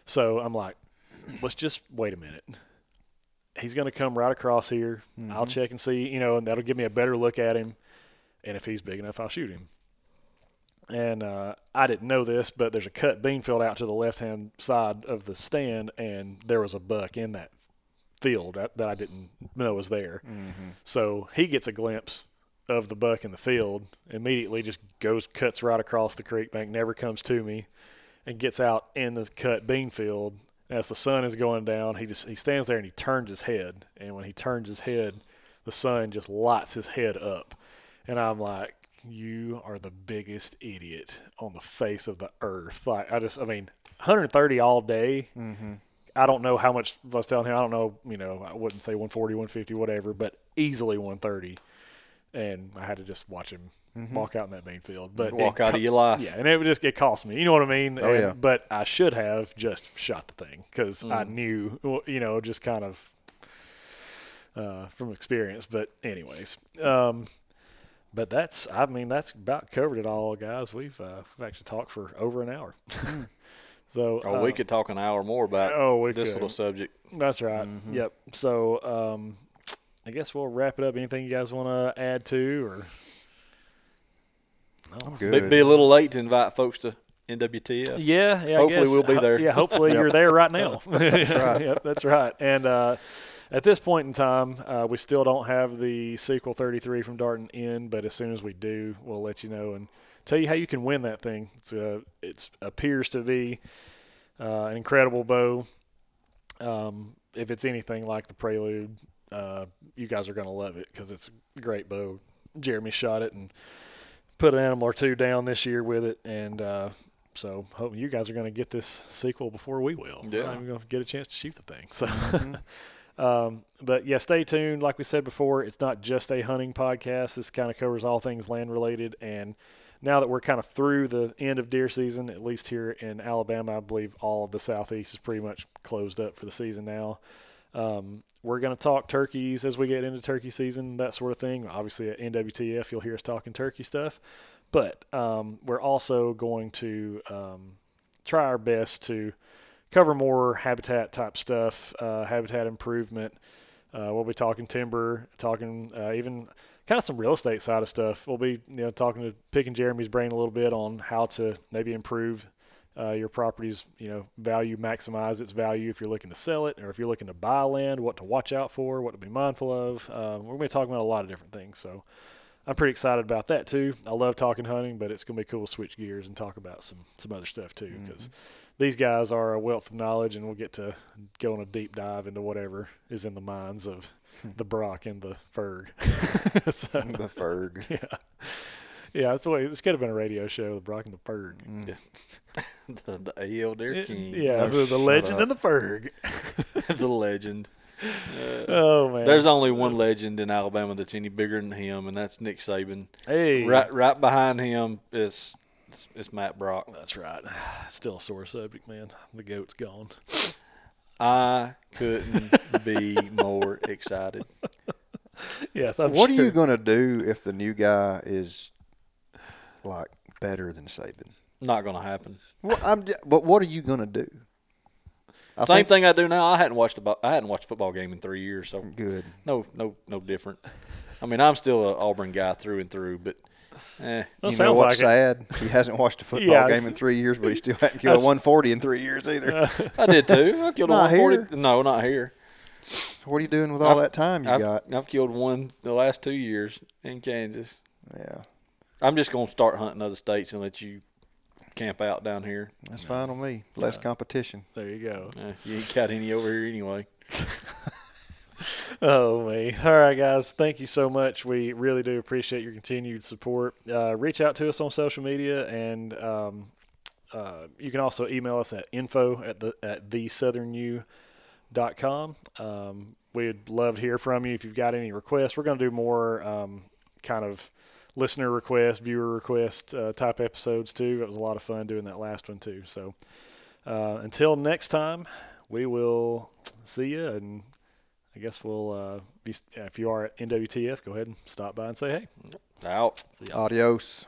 So I'm like, let's just wait a minute. He's going to come right across here. I'll check and see, you know, and that'll give me a better look at him. And if he's big enough, I'll shoot him. And uh, I didn't know this, but there's a cut bean field out to the left hand side of the stand, and there was a buck in that field that, that I didn't know was there. So he gets a glimpse of the buck in the field, immediately just goes, cuts right across the creek bank, never comes to me, and gets out in the cut bean field. As the sun is going down, he just he stands there and he turns his head, and when he turns his head, the sun just lights his head up, and I'm like, you are the biggest idiot on the face of the earth. Like I just, I mean, 130 all day. Mm-hmm. I don't know how much I was telling him. I don't know, you know, I wouldn't say 140, 150, whatever, but easily 130. And I had to just watch him walk out in that main field. But Walk it out of your life. Yeah, and it would just it cost me. You know what I mean? Oh, And- yeah. But I should have just shot the thing because I knew, you know, just kind of uh, from experience. But anyways, um, but that's I mean that's about covered it all, guys. We've uh, we've actually talked for over an hour. so Oh, we uh, could talk an hour more about Oh, we this could. little subject. That's right. Mm-hmm. Yep. So um, I guess we'll wrap it up. Anything you guys want to add to or? I'm Be, good. be a little late to invite folks to NWTF. Yeah, yeah. I Hopefully guess. we'll be there. Yeah, hopefully you're there right now. that's right. Yep, that's right. And uh, at this point in time, uh, we still don't have the sequel 33 from Darton in, but as soon as we do, we'll let you know and tell you how you can win that thing. It's uh, it appears to be uh, an incredible bow. Um, if it's anything like the Prelude, uh, you guys are going to love it because it's a great bow. Jeremy shot it and put an animal or two down this year with it, and uh, so hope you guys are going to get this sequel before we will. Yeah. even going to get a chance to shoot the thing. So, um, but yeah, stay tuned. Like we said before, it's not just a hunting podcast. This kind of covers all things land related. And now that we're kind of through the end of deer season, at least here in Alabama, I believe all of the southeast is pretty much closed up for the season now. Um, we're going to talk turkeys as we get into turkey season, that sort of thing. Obviously, at NWTF, you'll hear us talking turkey stuff. But um, we're also going to um, try our best to cover more habitat type stuff, uh, habitat improvement. Uh, we'll be talking timber, talking uh, even kind of some real estate side of stuff. We'll be you know talking to picking Jeremy's brain a little bit on how to maybe improve uh, your property's you know value, maximize its value if you're looking to sell it or if you're looking to buy land, what to watch out for, what to be mindful of. Um, we're going to be talking about a lot of different things. So I'm pretty excited about that too. I love talking hunting, but it's going to be cool to switch gears and talk about some some other stuff too because these guys are a wealth of knowledge, and we'll get to go on a deep dive into whatever is in the minds of the Brock and the Ferg. so, the Ferg. yeah, yeah, that's the way. This could have been a radio show, the Brock and the Ferg. the, the AL Deer King. yeah, Oh, the, the legend up. and the Ferg. the legend. Uh, Oh man, There's only one legend in Alabama that's any bigger than him, and that's Nick Saban. hey, Right, right behind him is is, is Matt Brock. That's right. Still a sore subject, man. The goat's gone. I couldn't be more excited. yes. I'm what are you gonna do if the new guy is like better than Saban? Not going to happen. Well, I'm. j- But what are you gonna do? I Same think- thing I do now. I hadn't watched about. I hadn't watched a football game in three years, so Good. no, no, no different. I mean, I'm still an Auburn guy through and through, but eh, Well, you know sounds what's like it. sad? He hasn't watched a football Yeah, game in three years, but he still hasn't killed a 140 in three years either. I did too. I killed a Not 140. No, not here. So what are you doing with all I've- that time you I've, got? I've killed one the last two years in Kansas. Yeah, I'm just gonna start hunting other states and let you camp out down here. that's fine on me. Less Yeah. competition. There you go. Eh, you ain't got any over here anyway. Oh me. All right, guys. Thank you so much. We really do appreciate your continued support. Uh, reach out to us on social media, and um, uh, you can also email us at info at the at thesouthernu.com. Um, we'd love to hear from you if you've got any requests. We're going to do more um, kind of listener request, viewer request uh, type episodes too. It was a lot of fun doing that last one too. So uh, until next time, we will see you and. I guess we'll uh, be if you are at NWTF, go ahead and stop by and say hey. Out. See y'all. Adios.